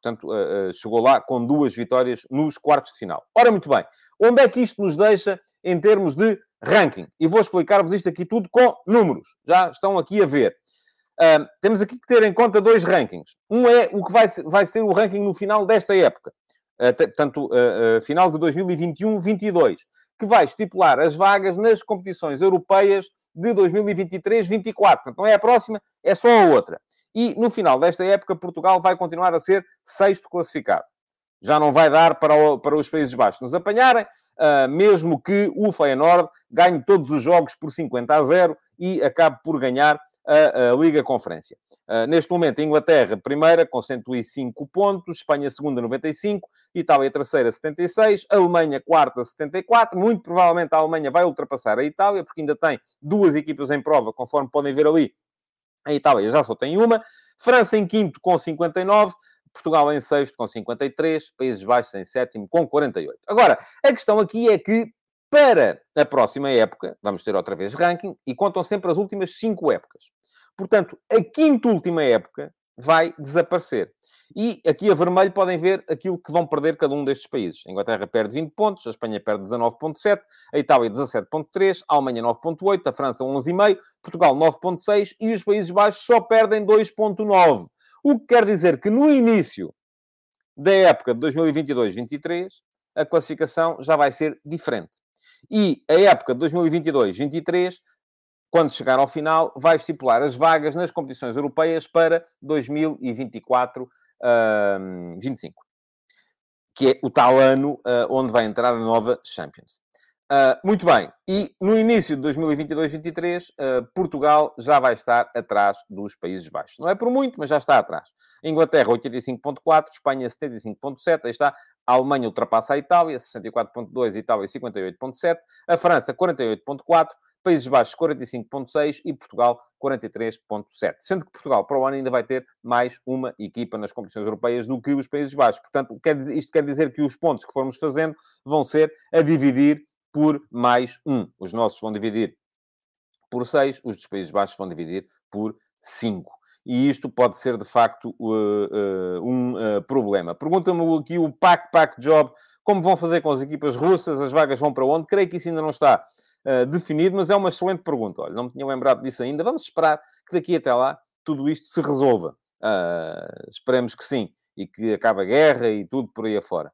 Portanto, uh, chegou lá com duas vitórias nos quartos de final. Ora, muito bem. Onde é que isto nos deixa em termos de ranking? E vou explicar-vos isto aqui tudo com números. Já estão aqui a ver. Uh, temos aqui que ter em conta dois rankings. Um é o que vai, vai ser o ranking no final desta época. Uh, portanto, uh, final de 2021-22. Que vai estipular as vagas nas competições europeias de 2023-24. Portanto, não é a próxima, é só a outra. E no final desta época, Portugal vai continuar a ser sexto classificado. Já não vai dar para, o, para os Países Baixos nos apanharem, uh, mesmo que o Feyenoord ganhe todos os jogos por 50 a 0 e acabe por ganhar a, a Liga Conferência. Uh, neste momento, Inglaterra, primeira, com 105 pontos, Espanha, segunda, 95, Itália, terceira, 76, Alemanha, quarta, 74. Muito provavelmente a Alemanha vai ultrapassar a Itália, porque ainda tem duas equipas em prova, conforme podem ver ali. A Itália já só tem uma. França em quinto, com 59. Portugal em sexto, com 53. Países Baixos em sétimo, com 48. Agora, a questão aqui é que para a próxima época, vamos ter outra vez ranking, e contam sempre as últimas cinco épocas. Portanto, a quinta última época vai desaparecer. E aqui a vermelho podem ver aquilo que vão perder cada um destes países. A Inglaterra perde 20 pontos, a Espanha perde 19,7, a Itália 17,3, a Alemanha 9,8, a França 11,5, Portugal 9,6 e os Países Baixos só perdem 2,9. O que quer dizer que no início da época de 2022-23, a classificação já vai ser diferente. E a época de 2022-23, quando chegar ao final, vai estipular as vagas nas competições europeias para 2024-25. Que é o tal ano uh, onde vai entrar a nova Champions. Uh, muito bem. E no início de 2022-23, uh, Portugal já vai estar atrás dos Países Baixos. Não é por muito, mas já está atrás. Inglaterra, 85.4, Espanha, 75.7. Aí está. A Alemanha ultrapassa a Itália, 64.2, Itália, 58.7. A França, 48.4. Países Baixos 45.6 e Portugal 43.7. Sendo que Portugal para o ano ainda vai ter mais uma equipa nas competições europeias do que os Países Baixos. Portanto, isto quer dizer que os pontos que formos fazendo vão ser a dividir por mais um. Os nossos vão dividir por 6, os dos Países Baixos vão dividir por 5. E isto pode ser, de facto, uh, uh, um uh, problema. Pergunta-me aqui o Pack Pack Job, como vão fazer com as equipas russas? As vagas vão para onde? Creio que isso ainda não está definido, mas é uma excelente pergunta. Olha, não me tinha lembrado disso ainda. Vamos esperar que daqui até lá tudo isto se resolva. esperemos que sim. E que acabe a guerra e tudo por aí afora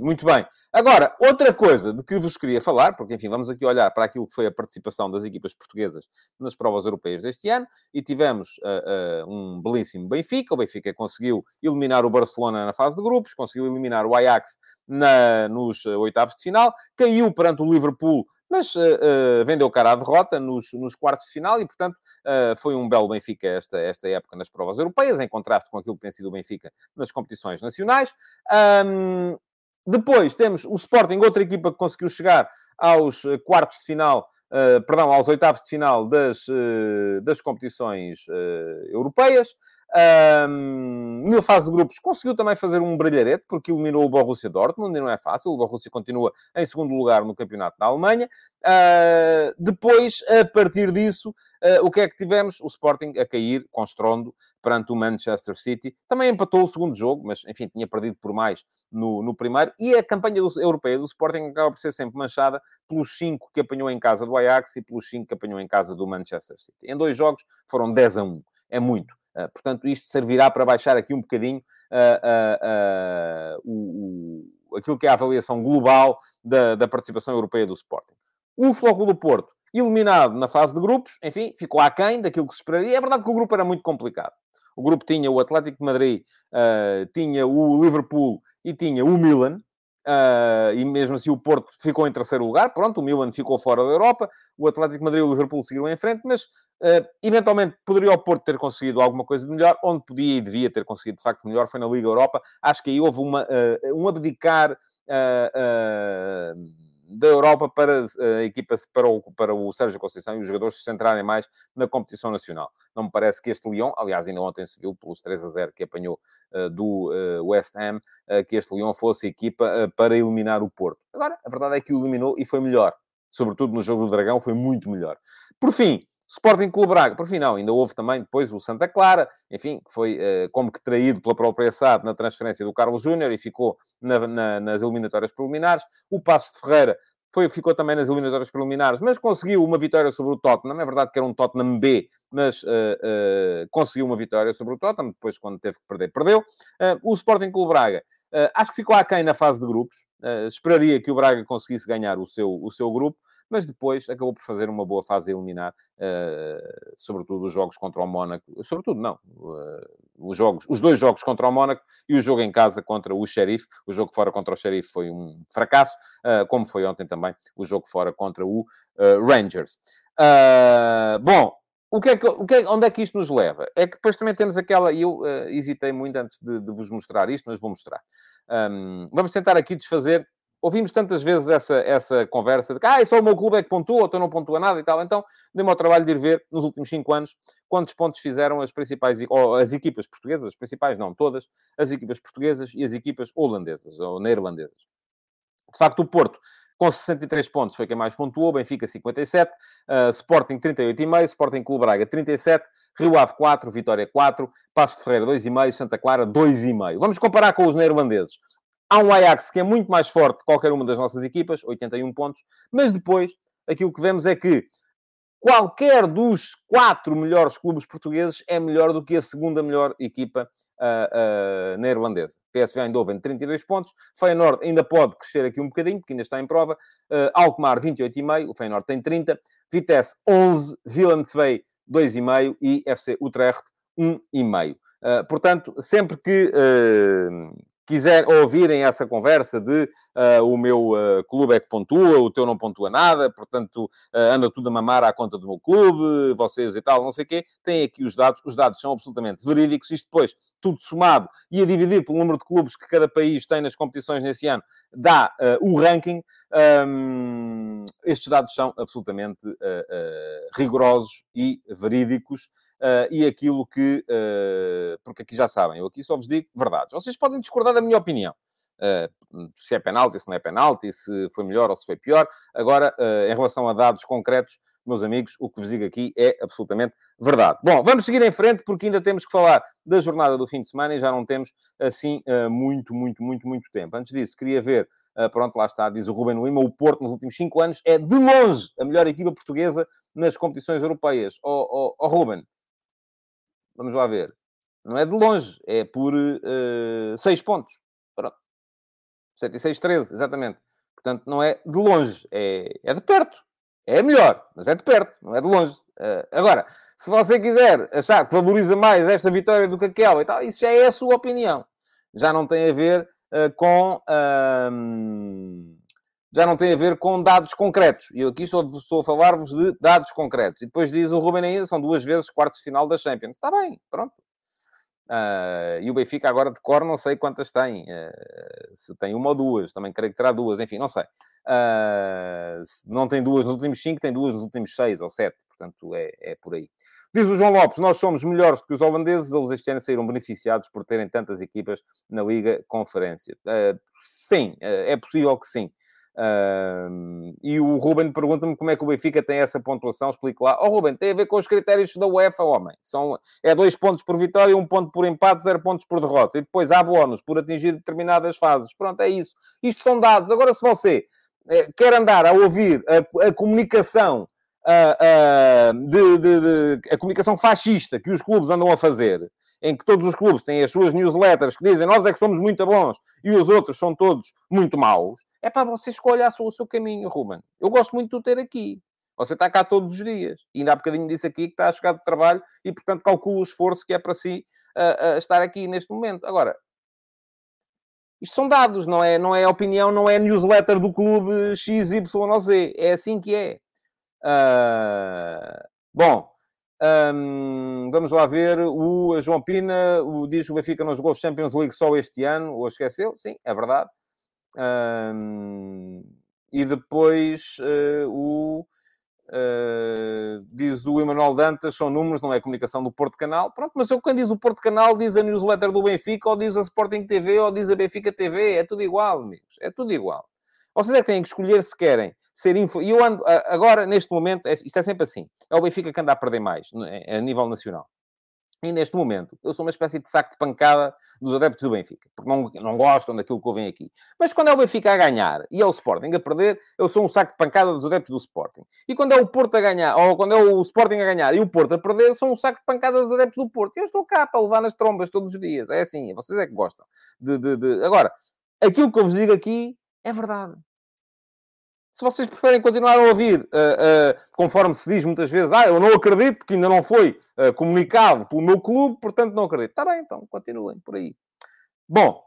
muito bem. Agora, outra coisa de que vos queria falar, porque, enfim, vamos aqui olhar para aquilo que foi a participação das equipas portuguesas nas provas europeias deste ano, e tivemos uh, uh, um belíssimo Benfica. O Benfica conseguiu eliminar o Barcelona na fase de grupos, conseguiu eliminar o Ajax na, nos oitavos de final, caiu perante o Liverpool mas uh, vendeu cara à derrota nos, nos quartos de final e, portanto, uh, foi um belo Benfica esta, esta época nas provas europeias, em contraste com aquilo que tem sido o Benfica nas competições nacionais. Um, depois temos o Sporting, outra equipa que conseguiu chegar aos quartos de final, perdão, aos oitavos de final das, das competições europeias. Um, na fase de grupos conseguiu também fazer um brilharete, porque eliminou o Borussia Dortmund, e não é fácil, o Borussia continua em segundo lugar no campeonato da Alemanha. Uh, depois, a partir disso, uh, o que é que tivemos? O Sporting a cair com estrondo perante o Manchester City. Também empatou o segundo jogo, mas, enfim, tinha perdido por mais no, no primeiro. E a campanha do, europeia do Sporting acaba por ser sempre manchada pelos 5 que apanhou em casa do Ajax e pelos 5 que apanhou em casa do Manchester City. Em dois jogos foram 10 a 1. É muito. Uh, portanto, isto servirá para baixar aqui um bocadinho uh, uh, o, o, aquilo que é a avaliação global da, da participação europeia do Sporting. O Flóculo do Porto, eliminado na fase de grupos, enfim, ficou aquém daquilo que se esperaria. É verdade que o grupo era muito complicado. O grupo tinha o Atlético de Madrid, tinha o Liverpool e tinha o Milan. Uh, e mesmo assim o Porto ficou em terceiro lugar. Pronto, o Milan ficou fora da Europa. O Atlético Madrid e o Liverpool seguiram em frente, mas uh, eventualmente poderia o Porto ter conseguido alguma coisa de melhor. Onde podia e devia ter conseguido de facto melhor foi na Liga Europa. Acho que aí houve uma, uh, um abdicar da Europa para a equipa, para o, para o Sérgio Conceição e os jogadores se centrarem mais na competição nacional. Não me parece que este Lyon, aliás, ainda ontem se viu pelos 3 a 0 que apanhou uh, do uh, West Ham, que este Lyon fosse a equipa para eliminar o Porto. Agora, a verdade é que o eliminou e foi melhor. Sobretudo no jogo do Dragão, foi muito melhor. Por fim, Sporting Clube Braga, por final, ainda houve também depois o Santa Clara, enfim, que foi uh, como que traído pela própria SAD na transferência do Carlos Júnior e ficou na, na, nas eliminatórias preliminares. O Passo de Ferreira foi, ficou também nas eliminatórias preliminares, mas conseguiu uma vitória sobre o Tottenham. É verdade que era um Tottenham B, mas uh, uh, conseguiu uma vitória sobre o Tottenham. Depois, quando teve que perder, perdeu. o Sporting Clube Braga, acho que ficou aquém na fase de grupos. esperaria que o Braga conseguisse ganhar o seu, o seu grupo mas depois acabou por fazer uma boa fase a eliminar, uh, sobretudo os jogos contra o Mónaco, sobretudo não, uh, os, jogos, os dois jogos contra o Mónaco e o jogo em casa contra o Sheriff. O jogo fora contra o Sheriff foi um fracasso, uh, como foi ontem também o jogo fora contra o Rangers. bom, o que é que, o que é, onde é que isto nos leva? É que depois também temos aquela, e eu uh, hesitei muito antes de, de, vos mostrar isto, mas vou mostrar. Um, vamos tentar aqui desfazer ouvimos tantas vezes essa, essa conversa de que ah, só o meu clube é que pontua, tu não pontua nada e tal. Então, dei-me ao trabalho de ir ver, nos últimos cinco anos, quantos pontos fizeram as principais, ou as equipas portuguesas, as principais não, todas, as equipas portuguesas e as equipas holandesas, ou neerlandesas. De facto, o Porto, com 63 pontos, foi quem mais pontuou, Benfica 57, uh, Sporting 38,5, Sporting Clube Braga 37, Rio Ave 4, Vitória 4, Passo de Ferreira 2,5, Santa Clara 2,5. Vamos comparar com os neerlandeses. Há um Ajax que é muito mais forte que qualquer uma das nossas equipas, 81 pontos, mas depois aquilo que vemos é que qualquer dos quatro melhores clubes portugueses é melhor do que a segunda melhor equipa uh, uh, neerlandesa. PSV Eindhoven, 32 pontos. Feyenoord ainda pode crescer aqui um bocadinho, porque ainda está em prova. Uh, Alkmaar, 28,5. O Feyenoord tem 30. Vitesse, 11. Willem Tvei, 2,5. E FC Utrecht, 1,5. Uh, portanto, sempre que uh, quiser ouvirem essa conversa de uh, o meu uh, clube é que pontua, o teu não pontua nada, portanto uh, anda tudo a mamar à conta do meu clube, vocês e tal, não sei o quê, têm aqui os dados, os dados são absolutamente verídicos, isto depois, tudo somado e a dividir pelo número de clubes que cada país tem nas competições nesse ano, dá o ranking, um, estes dados são absolutamente rigorosos e verídicos, Uh, e aquilo que. Uh, porque aqui já sabem, eu aqui só vos digo verdades. Vocês podem discordar da minha opinião. Uh, se é penalti, se não é penalti, se foi melhor ou se foi pior. Agora, em relação a dados concretos, meus amigos, o que vos digo aqui é absolutamente verdade. Bom, vamos seguir em frente porque ainda temos que falar da jornada do fim de semana e já não temos assim muito, muito, muito, muito tempo. Antes disso, queria ver. pronto, lá está, diz o Ruben Lima, o Porto nos últimos cinco anos é de longe a melhor equipa portuguesa nas competições europeias. Ó oh, oh, oh, Ruben, Vamos lá ver. Não é de longe, é por uh, eh, 6 pontos. Pronto. 7 e 6, 13, exatamente. Portanto, não é de longe, é, é de perto. É melhor, mas é de perto, não é de longe. Uh, agora, se você quiser achar que valoriza mais esta vitória do que aquela e tal, isso já é a sua opinião. Já não tem a ver uh, com. Uh, já não tem a ver com dados concretos. E eu aqui estou, estou a falar-vos de dados concretos. E depois diz o Ruben ainda, são duas vezes quartos de final da Champions. Está bem, pronto. Uh, e o Benfica agora de cor não sei quantas tem. Uh, se tem uma ou duas. Também creio que terá duas. Enfim, não sei. Uh, não tem duas nos últimos cinco, tem duas nos últimos seis ou sete. Portanto, é, é por aí. Diz o João Lopes, nós somos melhores que os holandeses, eles este ano saíram beneficiados por terem tantas equipas na Liga Conferência. Sim, é possível que sim. E o Ruben pergunta-me como é que o Benfica tem essa pontuação. Explico lá. Oh, Ruben, tem a ver com os critérios da UEFA, homem. São, é dois pontos por vitória, um ponto por empate, zero pontos por derrota. E depois há bónus por atingir determinadas fases. Pronto, é isso. Isto são dados. Agora, se você eh, quer andar a ouvir a, a comunicação uh, uh, de, de, de, a comunicação fascista que os clubes andam a fazer, em que todos os clubes têm as suas newsletters que dizem nós é que somos muito bons e os outros são todos muito maus, é para você escolher o seu caminho, Ruben. Eu gosto muito de o ter aqui. Você está cá todos os dias. E ainda há bocadinho disse aqui que está a chegar do trabalho e, portanto, calcula o esforço que é para si uh, uh, estar aqui neste momento. Agora, Isto são dados, não é, não é opinião, não é newsletter do clube XYZ. É assim que é. Uh, bom, um, vamos lá ver. O João Pina o, diz que o Benfica não jogou Champions League só este ano, ou esqueceu? Sim, é verdade. Um, e depois uh, o Uh, diz o Emanuel Dantas, são números, não é comunicação do Porto Canal. Pronto, mas eu quando diz o Porto Canal, diz a newsletter do Benfica, ou diz a Sporting TV, ou diz a Benfica TV. É tudo igual, amigos. É tudo igual. Vocês é que têm que escolher se querem ser info. E eu ando, agora, neste momento, é, isto é sempre assim. É o Benfica que anda a perder mais, a nível nacional. E neste momento, eu sou uma espécie de saco de pancada dos adeptos do Benfica, porque não, não gostam daquilo que ouvem aqui. Mas quando é o Benfica a ganhar e é o Sporting a perder, eu sou um saco de pancada dos adeptos do Sporting. E quando é o Porto a ganhar, ou quando é o Sporting a ganhar e o Porto a perder, eu sou um saco de pancada dos adeptos do Porto. Eu estou cá para levar nas trombas todos os dias. É assim, vocês é que gostam. De, de, de... Agora, aquilo que eu vos digo aqui é verdade. Se vocês preferem continuar a ouvir, uh, uh, conforme se diz muitas vezes, ah, eu não acredito porque ainda não foi uh, comunicado pelo meu clube, portanto não acredito. Está bem, então continuem por aí. Bom,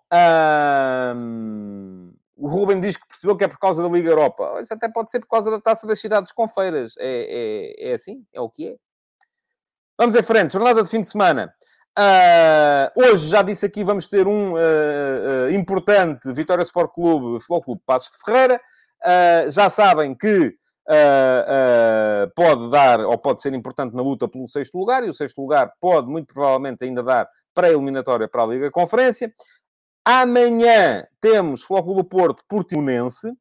o Ruben diz que percebeu que é por causa da Liga Europa. Isso até pode ser por causa da Taça das Cidades com Feiras. É, é, é assim? É o que é. Vamos em frente. Jornada de fim de semana. Uh, hoje, já disse aqui, vamos ter um uh, uh, importante Vitória Sport Clube, Futebol Clube Passos de Ferreira. Uh, já sabem que uh, uh, pode dar, ou pode ser importante na luta pelo sexto lugar, e o sexto lugar pode, muito provavelmente, ainda dar para a eliminatória para a Liga Conferência. Amanhã temos Futebol do Porto Portimonense.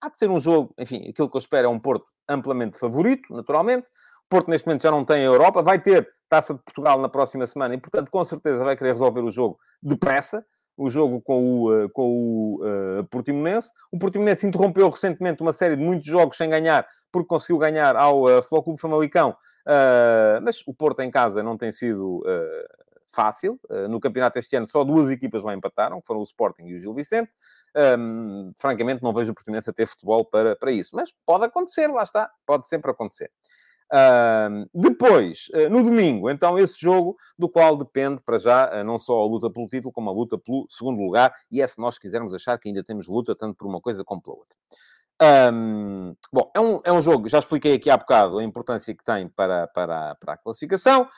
Há de ser um jogo, enfim, aquilo que eu espero é um Porto amplamente favorito, naturalmente. O Porto, neste momento, já não tem a Europa. Vai ter Taça de Portugal na próxima semana e, portanto, com certeza vai querer resolver o jogo depressa o jogo com o, uh, com o uh, Portimonense. O Portimonense interrompeu recentemente uma série de muitos jogos sem ganhar, porque conseguiu ganhar ao uh, Futebol Clube Famalicão. Uh, mas o Porto em casa não tem sido fácil. no campeonato este ano só duas equipas lá empataram, que foram o Sporting e o Gil Vicente. Um, francamente, não vejo o Portimonense a ter futebol para, para isso. Mas pode acontecer, lá está. Pode sempre acontecer. Uh, depois, uh, no domingo, então, esse jogo do qual depende, para já, uh, não só a luta pelo título, como a luta pelo segundo lugar, e é se nós quisermos achar que ainda temos luta tanto por uma coisa como pela outra. Um, bom, é um, é um jogo, já expliquei aqui há bocado a importância que tem para, para, para a classificação.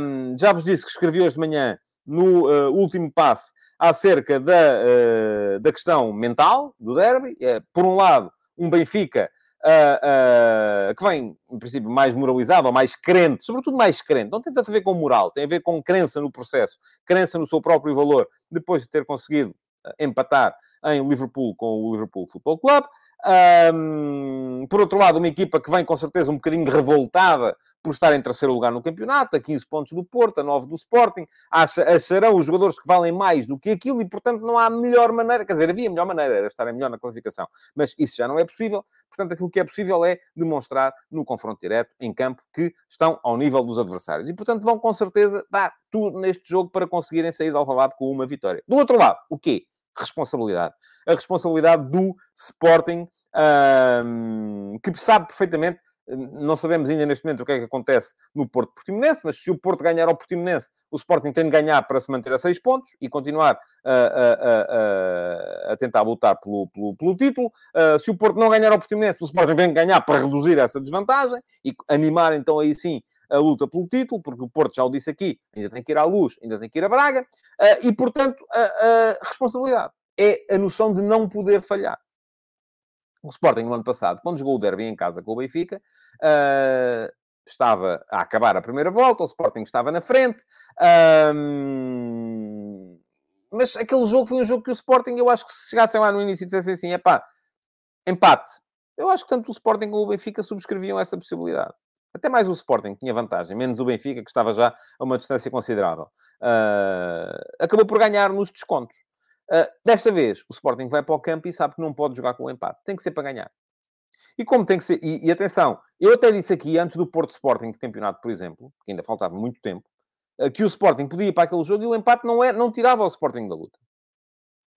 Um, já vos disse que escrevi hoje de manhã, no uh, último passo, acerca da, da questão mental do derby. É, por um lado, um Benfica uh, que vem, em princípio, mais moralizado ou mais crente, sobretudo mais crente. Não tem tanto a ver com moral, tem a ver com crença no processo, crença no seu próprio valor, depois de ter conseguido empatar em Liverpool com o Liverpool Football Club. Um, por outro lado, uma equipa que vem com certeza um bocadinho revoltada por estar em terceiro lugar no campeonato, a 15 pontos do Porto, a 9 do Sporting, acha, acharão os jogadores que valem mais do que aquilo e, portanto, não há melhor maneira, quer dizer, havia melhor maneira, era estarem melhor na classificação, mas isso já não é possível, portanto, aquilo que é possível é demonstrar no confronto direto, em campo, que estão ao nível dos adversários e, portanto, vão com certeza dar tudo neste jogo para conseguirem sair do Alvalade com uma vitória. Do outro lado, o quê? Responsabilidade. A responsabilidade do Sporting, um, que sabe perfeitamente, não sabemos ainda neste momento o que é que acontece no Porto Portimonense, mas se o Porto ganhar ao Portimonense, o Sporting tem de ganhar para se manter a seis pontos e continuar a, a, a, a tentar lutar pelo, pelo, pelo título. Uh, se o Porto não ganhar ao Portimonense, o Sporting tem de ganhar para reduzir essa desvantagem e animar então aí sim a luta pelo título, porque o Porto, já o disse aqui, ainda tem que ir à Luz, ainda tem que ir a Braga, uh, e, portanto, a, a, responsabilidade é a noção de não poder falhar. O Sporting, no ano passado, quando jogou o derby em casa com o Benfica, uh, estava a acabar a primeira volta, o Sporting estava na frente, mas aquele jogo foi um jogo que o Sporting, eu acho que se chegassem lá no início e dissessem assim, é pá, empate. Eu acho que tanto o Sporting como o Benfica subscreviam essa possibilidade. Até mais o Sporting tinha vantagem, menos o Benfica, que estava já a uma distância considerável. Uh, acabou por ganhar nos descontos. Uh, desta vez, o Sporting vai para o campo e sabe que não pode jogar com o empate. Tem que ser para ganhar. E como tem que ser... E, e atenção, eu até disse aqui, antes do Porto Sporting de campeonato, por exemplo, que ainda faltava muito tempo, uh, que o Sporting podia ir para aquele jogo e o empate não, é, não tirava o Sporting da luta.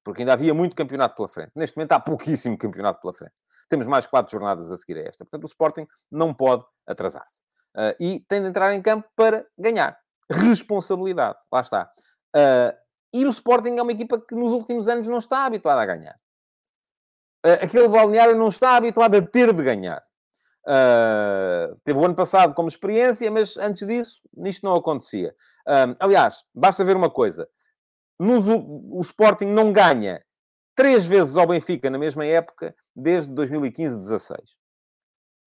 Porque ainda havia muito campeonato pela frente. Neste momento há pouquíssimo campeonato pela frente. Temos mais quatro jornadas a seguir a esta. Portanto, o Sporting não pode atrasar-se. Uh, e tem de entrar em campo para ganhar. Responsabilidade. Lá está. Uh, E o Sporting é uma equipa que nos últimos anos não está habituada a ganhar. Uh, aquele balneário não está habituado a ter de ganhar. Uh, teve o ano passado como experiência, mas antes disso, isto não acontecia. Aliás, basta ver uma coisa. Nos, o Sporting não ganha três vezes ao Benfica na mesma época, desde 2015-16,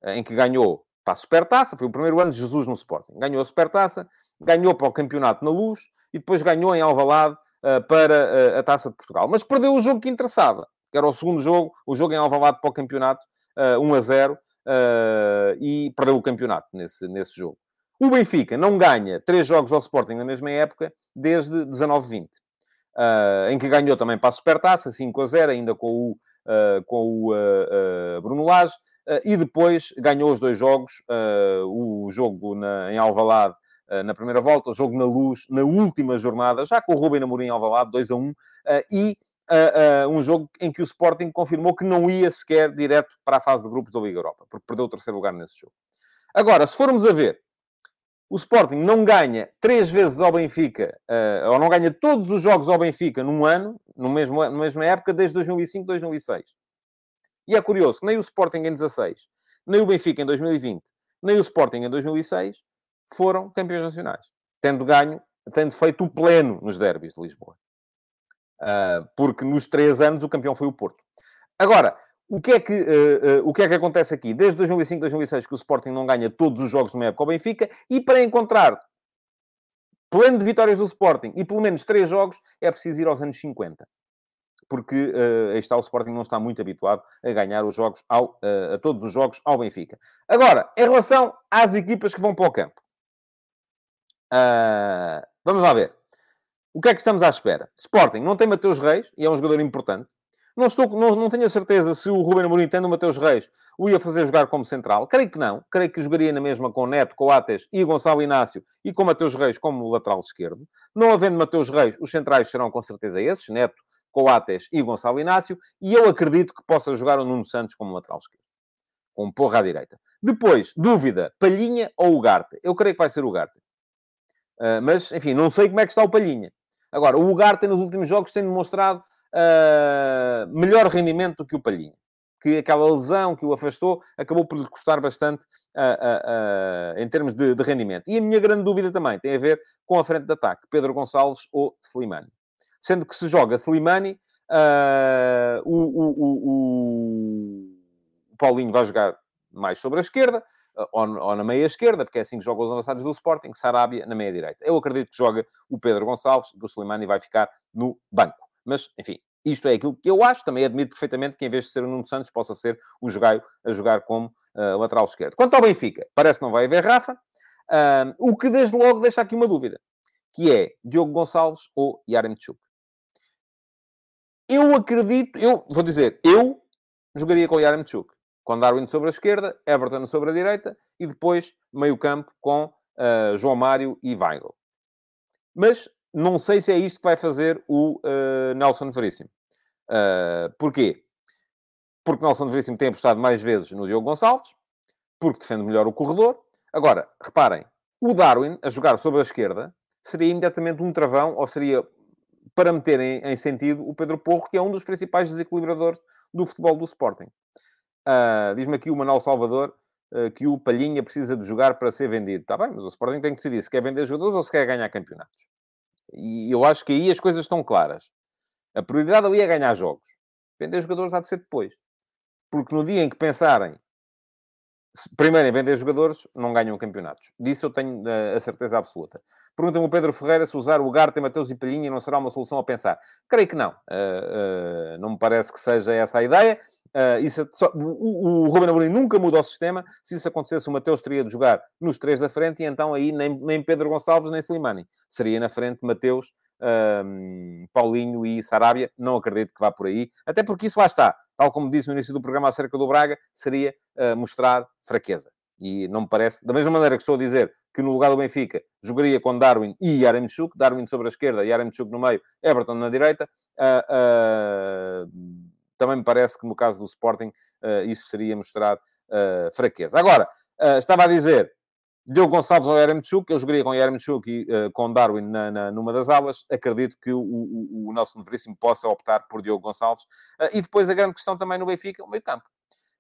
em que ganhou para a Supertaça, foi o primeiro ano de Jesus no Sporting. Ganhou a Supertaça, ganhou para o campeonato na Luz e depois ganhou em Alvalade uh, para uh, a Taça de Portugal. Mas perdeu o jogo que interessava, que era o segundo jogo, o jogo em Alvalade para o campeonato, uh, 1 a 0, uh, e perdeu o campeonato nesse, nesse jogo. O Benfica não ganha três jogos ao Sporting na mesma época, desde 19-20, uh, em que ganhou também para a Supertaça, 5 a 0, ainda com o, uh, com o Bruno Lage, e depois ganhou os dois jogos, o jogo na, em Alvalade na primeira volta, o jogo na Luz na última jornada, já com o Rubem Amorim em Alvalade, 2 a 1, e uh, uh, um jogo em que o Sporting confirmou que não ia sequer direto para a fase de grupos da Liga Europa, porque perdeu o terceiro lugar nesse jogo. Agora, se formos a ver, o Sporting não ganha três vezes ao Benfica, uh, ou não ganha todos os jogos ao Benfica num ano, no mesmo, na mesma época, desde 2005, 2006. E é curioso que nem o Sporting em 16, nem o Benfica em 2020, nem o Sporting em 2006 foram campeões nacionais, tendo ganho, tendo feito o pleno nos derbys de Lisboa. Uh, porque nos três anos o campeão foi o Porto. Agora, o que, é que, uh, uh, o que é que acontece aqui? Desde 2005, 2006 que o Sporting não ganha todos os jogos de uma época ao Benfica e para encontrar pleno de vitórias do Sporting e pelo menos três jogos é preciso ir aos anos 50. Porque uh, aí está, o Sporting não está muito habituado a ganhar os jogos ao, a todos os jogos ao Benfica. Agora, em relação às equipas que vão para o campo. vamos lá ver. O que é que estamos à espera? Sporting não tem Mateus Reis, e é um jogador importante. Não, estou, não, não tenho a certeza se o Ruben Amorim, tendo o Mateus Reis, o ia fazer jogar como central. Creio que não. Creio que jogaria na mesma com Neto, Coates e Gonçalo Inácio e com Mateus Reis como lateral esquerdo. Não havendo Mateus Reis, os centrais serão com certeza esses, Neto, Coates e Gonçalo Inácio. E eu acredito que possa jogar o Nuno Santos como lateral esquerdo. Com porra à direita. Depois, dúvida, Palhinha ou Ugarte? Eu creio que vai ser Ugarte. Uh, mas, enfim, não sei como é que está o Palhinha. Agora, o Ugarte nos últimos jogos tem demonstrado uh, melhor rendimento do que o Palhinha. Que aquela lesão que o afastou acabou por lhe custar bastante uh, em termos de, de, rendimento. E a minha grande dúvida também tem a ver com a frente de ataque, Pedro Gonçalves ou Slimani. Sendo que se joga Slimani, o, o, o, o Paulinho vai jogar mais sobre a esquerda, ou, na meia esquerda, porque é assim que jogam os avançados do Sporting, Sarabia na meia direita. Eu acredito que joga o Pedro Gonçalves, que o Slimani vai ficar no banco. Mas, enfim, isto é aquilo que eu acho. Também admito perfeitamente que, em vez de ser o Nuno Santos, possa ser o Jogaio a jogar como uh, lateral esquerdo. Quanto ao Benfica, parece que não vai haver Rafa, uh, o que desde logo deixa aqui uma dúvida, que é Diogo Gonçalves ou Yaremchuk. Eu acredito, eu vou dizer, eu jogaria com o Yaremchuk com Darwin sobre a esquerda, Everton sobre a direita e depois meio campo com uh, João Mário e Weigl. Mas não sei se é isto que vai fazer o uh, Nelson Veríssimo. Uh, porquê? Porque Nelson Veríssimo tem apostado mais vezes no Diogo Gonçalves, porque defende melhor o corredor. Agora, reparem, o Darwin, a jogar sobre a esquerda, seria imediatamente um travão, ou seria para meter em, em sentido o Pedro Porro, que é um dos principais desequilibradores do futebol do Sporting. Uh, Diz-me aqui o Manuel Salvador uh, que o Palhinha precisa de jogar para ser vendido. Está bem, mas o Sporting tem que decidir se quer vender jogadores ou se quer ganhar campeonatos. E eu acho que aí as coisas estão claras. A prioridade ali é ganhar jogos. Vender jogadores há de ser depois. Porque no dia em que pensarem primeiro em vender jogadores, não ganham campeonatos. Disso eu tenho uh, a certeza absoluta. Pergunta-me o Pedro Ferreira se usar o Garte, Mateus e Palhinha não será uma solução a pensar. Creio que não. Uh, uh, não me parece que seja essa a ideia. Uh, isso, é só, o, o Ruben Amorim nunca mudou o sistema. Se isso acontecesse, o Mateus teria de jogar nos três da frente e então aí nem, nem Pedro Gonçalves nem Slimani. Seria na frente Mateus, Paulinho e Sarabia. Não acredito que vá por aí. Até porque isso lá está. Tal como disse no início do programa acerca do Braga, seria uh, mostrar fraqueza. E não me parece... Da mesma maneira que estou a dizer que no lugar do Benfica jogaria com Darwin e Yaremchuk. Darwin sobre a esquerda, Yaremchuk no meio, Everton na direita. Uh, também me parece que no caso do Sporting uh, isso seria mostrar uh, fraqueza. Agora, uh, estava a dizer Diogo Gonçalves ou Yaremchuk, eu jogaria com Yaremchuk e uh, com Darwin na, na, numa das aulas. Acredito que o, o, o Nelson Veríssimo possa optar por Diogo Gonçalves. Uh, e depois a grande questão também no Benfica, o meio campo.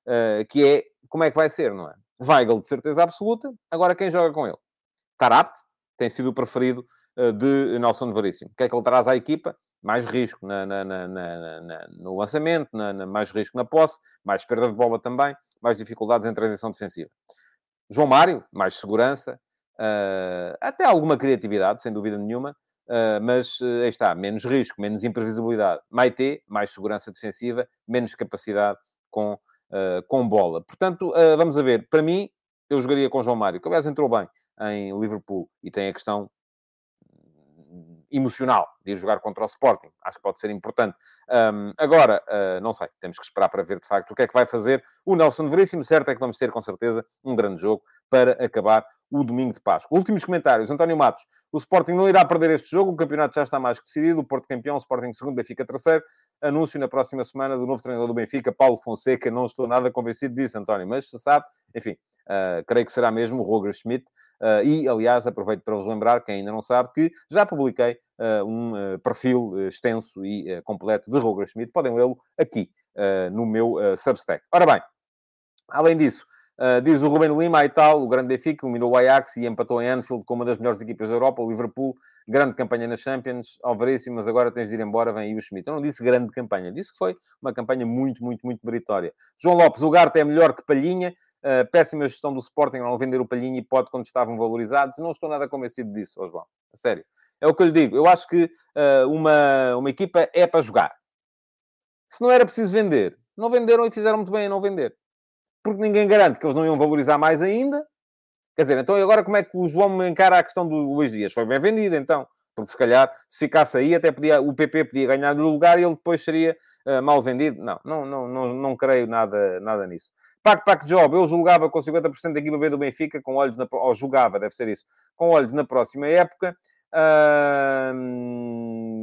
Uh, que é, como é que vai ser, não é? Weigl, de certeza absoluta. Agora, quem joga com ele? Tarapte, tem sido o preferido de Nelson Veríssimo. O que é que ele traz à equipa? Mais risco na, na, na, no lançamento, mais risco na posse, mais perda de bola também, mais dificuldades em transição defensiva. João Mário, mais segurança, uh, até alguma criatividade, sem dúvida nenhuma, uh, mas uh, aí está, menos risco, menos imprevisibilidade. Maite, mais segurança defensiva, menos capacidade com, com bola. Portanto, vamos a ver, para mim, eu jogaria com João Mário, que aliás entrou bem em Liverpool e tem a questão emocional de ir jogar contra o Sporting. Acho que pode ser importante. Um, agora, uh, não sei, temos que esperar para ver de facto o que é que vai fazer o Nelson Veríssimo. Certo é que vamos ter com certeza um grande jogo para acabar o domingo de Páscoa. Últimos comentários. António Matos. O Sporting não irá perder este jogo. O campeonato já está mais que decidido. O Porto campeão, o Sporting segundo, Benfica terceiro. Anúncio na próxima semana do novo treinador do Benfica, Paulo Fonseca. Não estou nada convencido disso, António, mas se sabe, enfim, uh, creio que será mesmo o Roger Schmidt. Uh, e, aliás, aproveito para vos lembrar, quem ainda não sabe, que já publiquei uh, um perfil extenso e completo de Roger Schmidt. Podem lê-lo aqui no meu Substack. Ora bem, além disso, Uh, diz o Ruben Lima e tal, o grande Benfica, eliminou o Ajax e empatou em Anfield com uma das melhores equipas da Europa, o Liverpool, grande campanha na Champions, alvaríssimo, mas agora tens de ir embora, vem aí o Schmidt. Eu não disse grande campanha, disse que foi uma campanha muito, muito, muito meritória. João Lopes, o Garte é melhor que Palhinha, uh, péssima gestão do Sporting não vender o Palhinha e pode quando estavam valorizados, não estou nada convencido disso, oh João, a sério. É o que eu lhe digo, eu acho que uh, uma, uma equipa é para jogar. Se não era preciso vender, não venderam e fizeram muito bem a não vender porque ninguém garante que eles não iam valorizar mais ainda. Quer dizer, então agora como é que o João me encara a questão do Luís Dias? Foi bem vendido, então. Porque se calhar, se ficasse aí, até podia, o PP podia ganhar no lugar e ele depois seria uh, mal vendido. Não, não, não, não, não creio nada, nada nisso. Pac Pac Job, eu julgava com 50% da equipa B do Benfica, com olhos na... Ou julgava, deve ser isso. Com olhos na próxima época. Uh,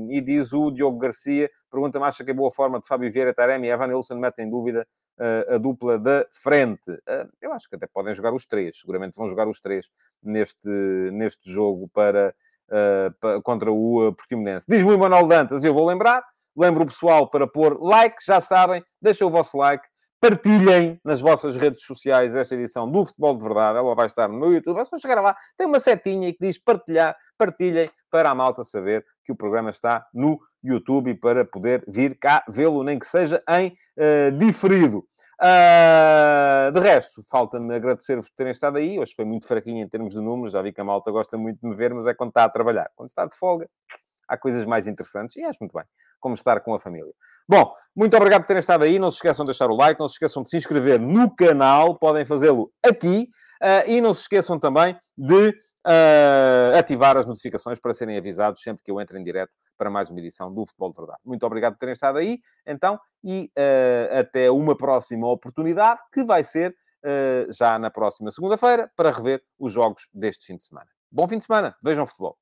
e diz o Diogo Garcia, pergunta-me, acha que a boa forma de Fábio Vieira, Taremi e Evan Nilsson mete em dúvida uh, a dupla da frente? Uh, eu acho que até podem jogar os três, seguramente vão jogar os três neste, neste jogo para, ah, para contra o Portimonense. Diz-me o Manuel Dantas, eu vou lembrar, lembro o pessoal para pôr like, já sabem, deixem o vosso like, partilhem nas vossas redes sociais esta edição do Futebol de Verdade. Ela vai estar no meu YouTube. É chegar lá. Tem uma setinha que diz partilhar. Partilhem para a malta saber que o programa está no YouTube e para poder vir cá vê-lo, nem que seja em uh, diferido. Uh, de resto, falta-me agradecer-vos por terem estado aí. Hoje foi muito fraquinho em termos de números. Já vi que a malta gosta muito de me ver, mas é quando está a trabalhar. Quando está de folga, há coisas mais interessantes e acho muito bem, como estar com a família. Bom, muito obrigado por terem estado aí. Não se esqueçam de deixar o like, não se esqueçam de se inscrever no canal, podem fazê-lo aqui. Uh, e não se esqueçam também de uh, ativar as notificações para serem avisados sempre que eu entre em direto para mais uma edição do Futebol de Verdade. Muito obrigado por terem estado aí, então, e uh, até uma próxima oportunidade, que vai ser já na próxima segunda-feira, para rever os jogos deste fim de semana. Bom fim de semana, vejam futebol.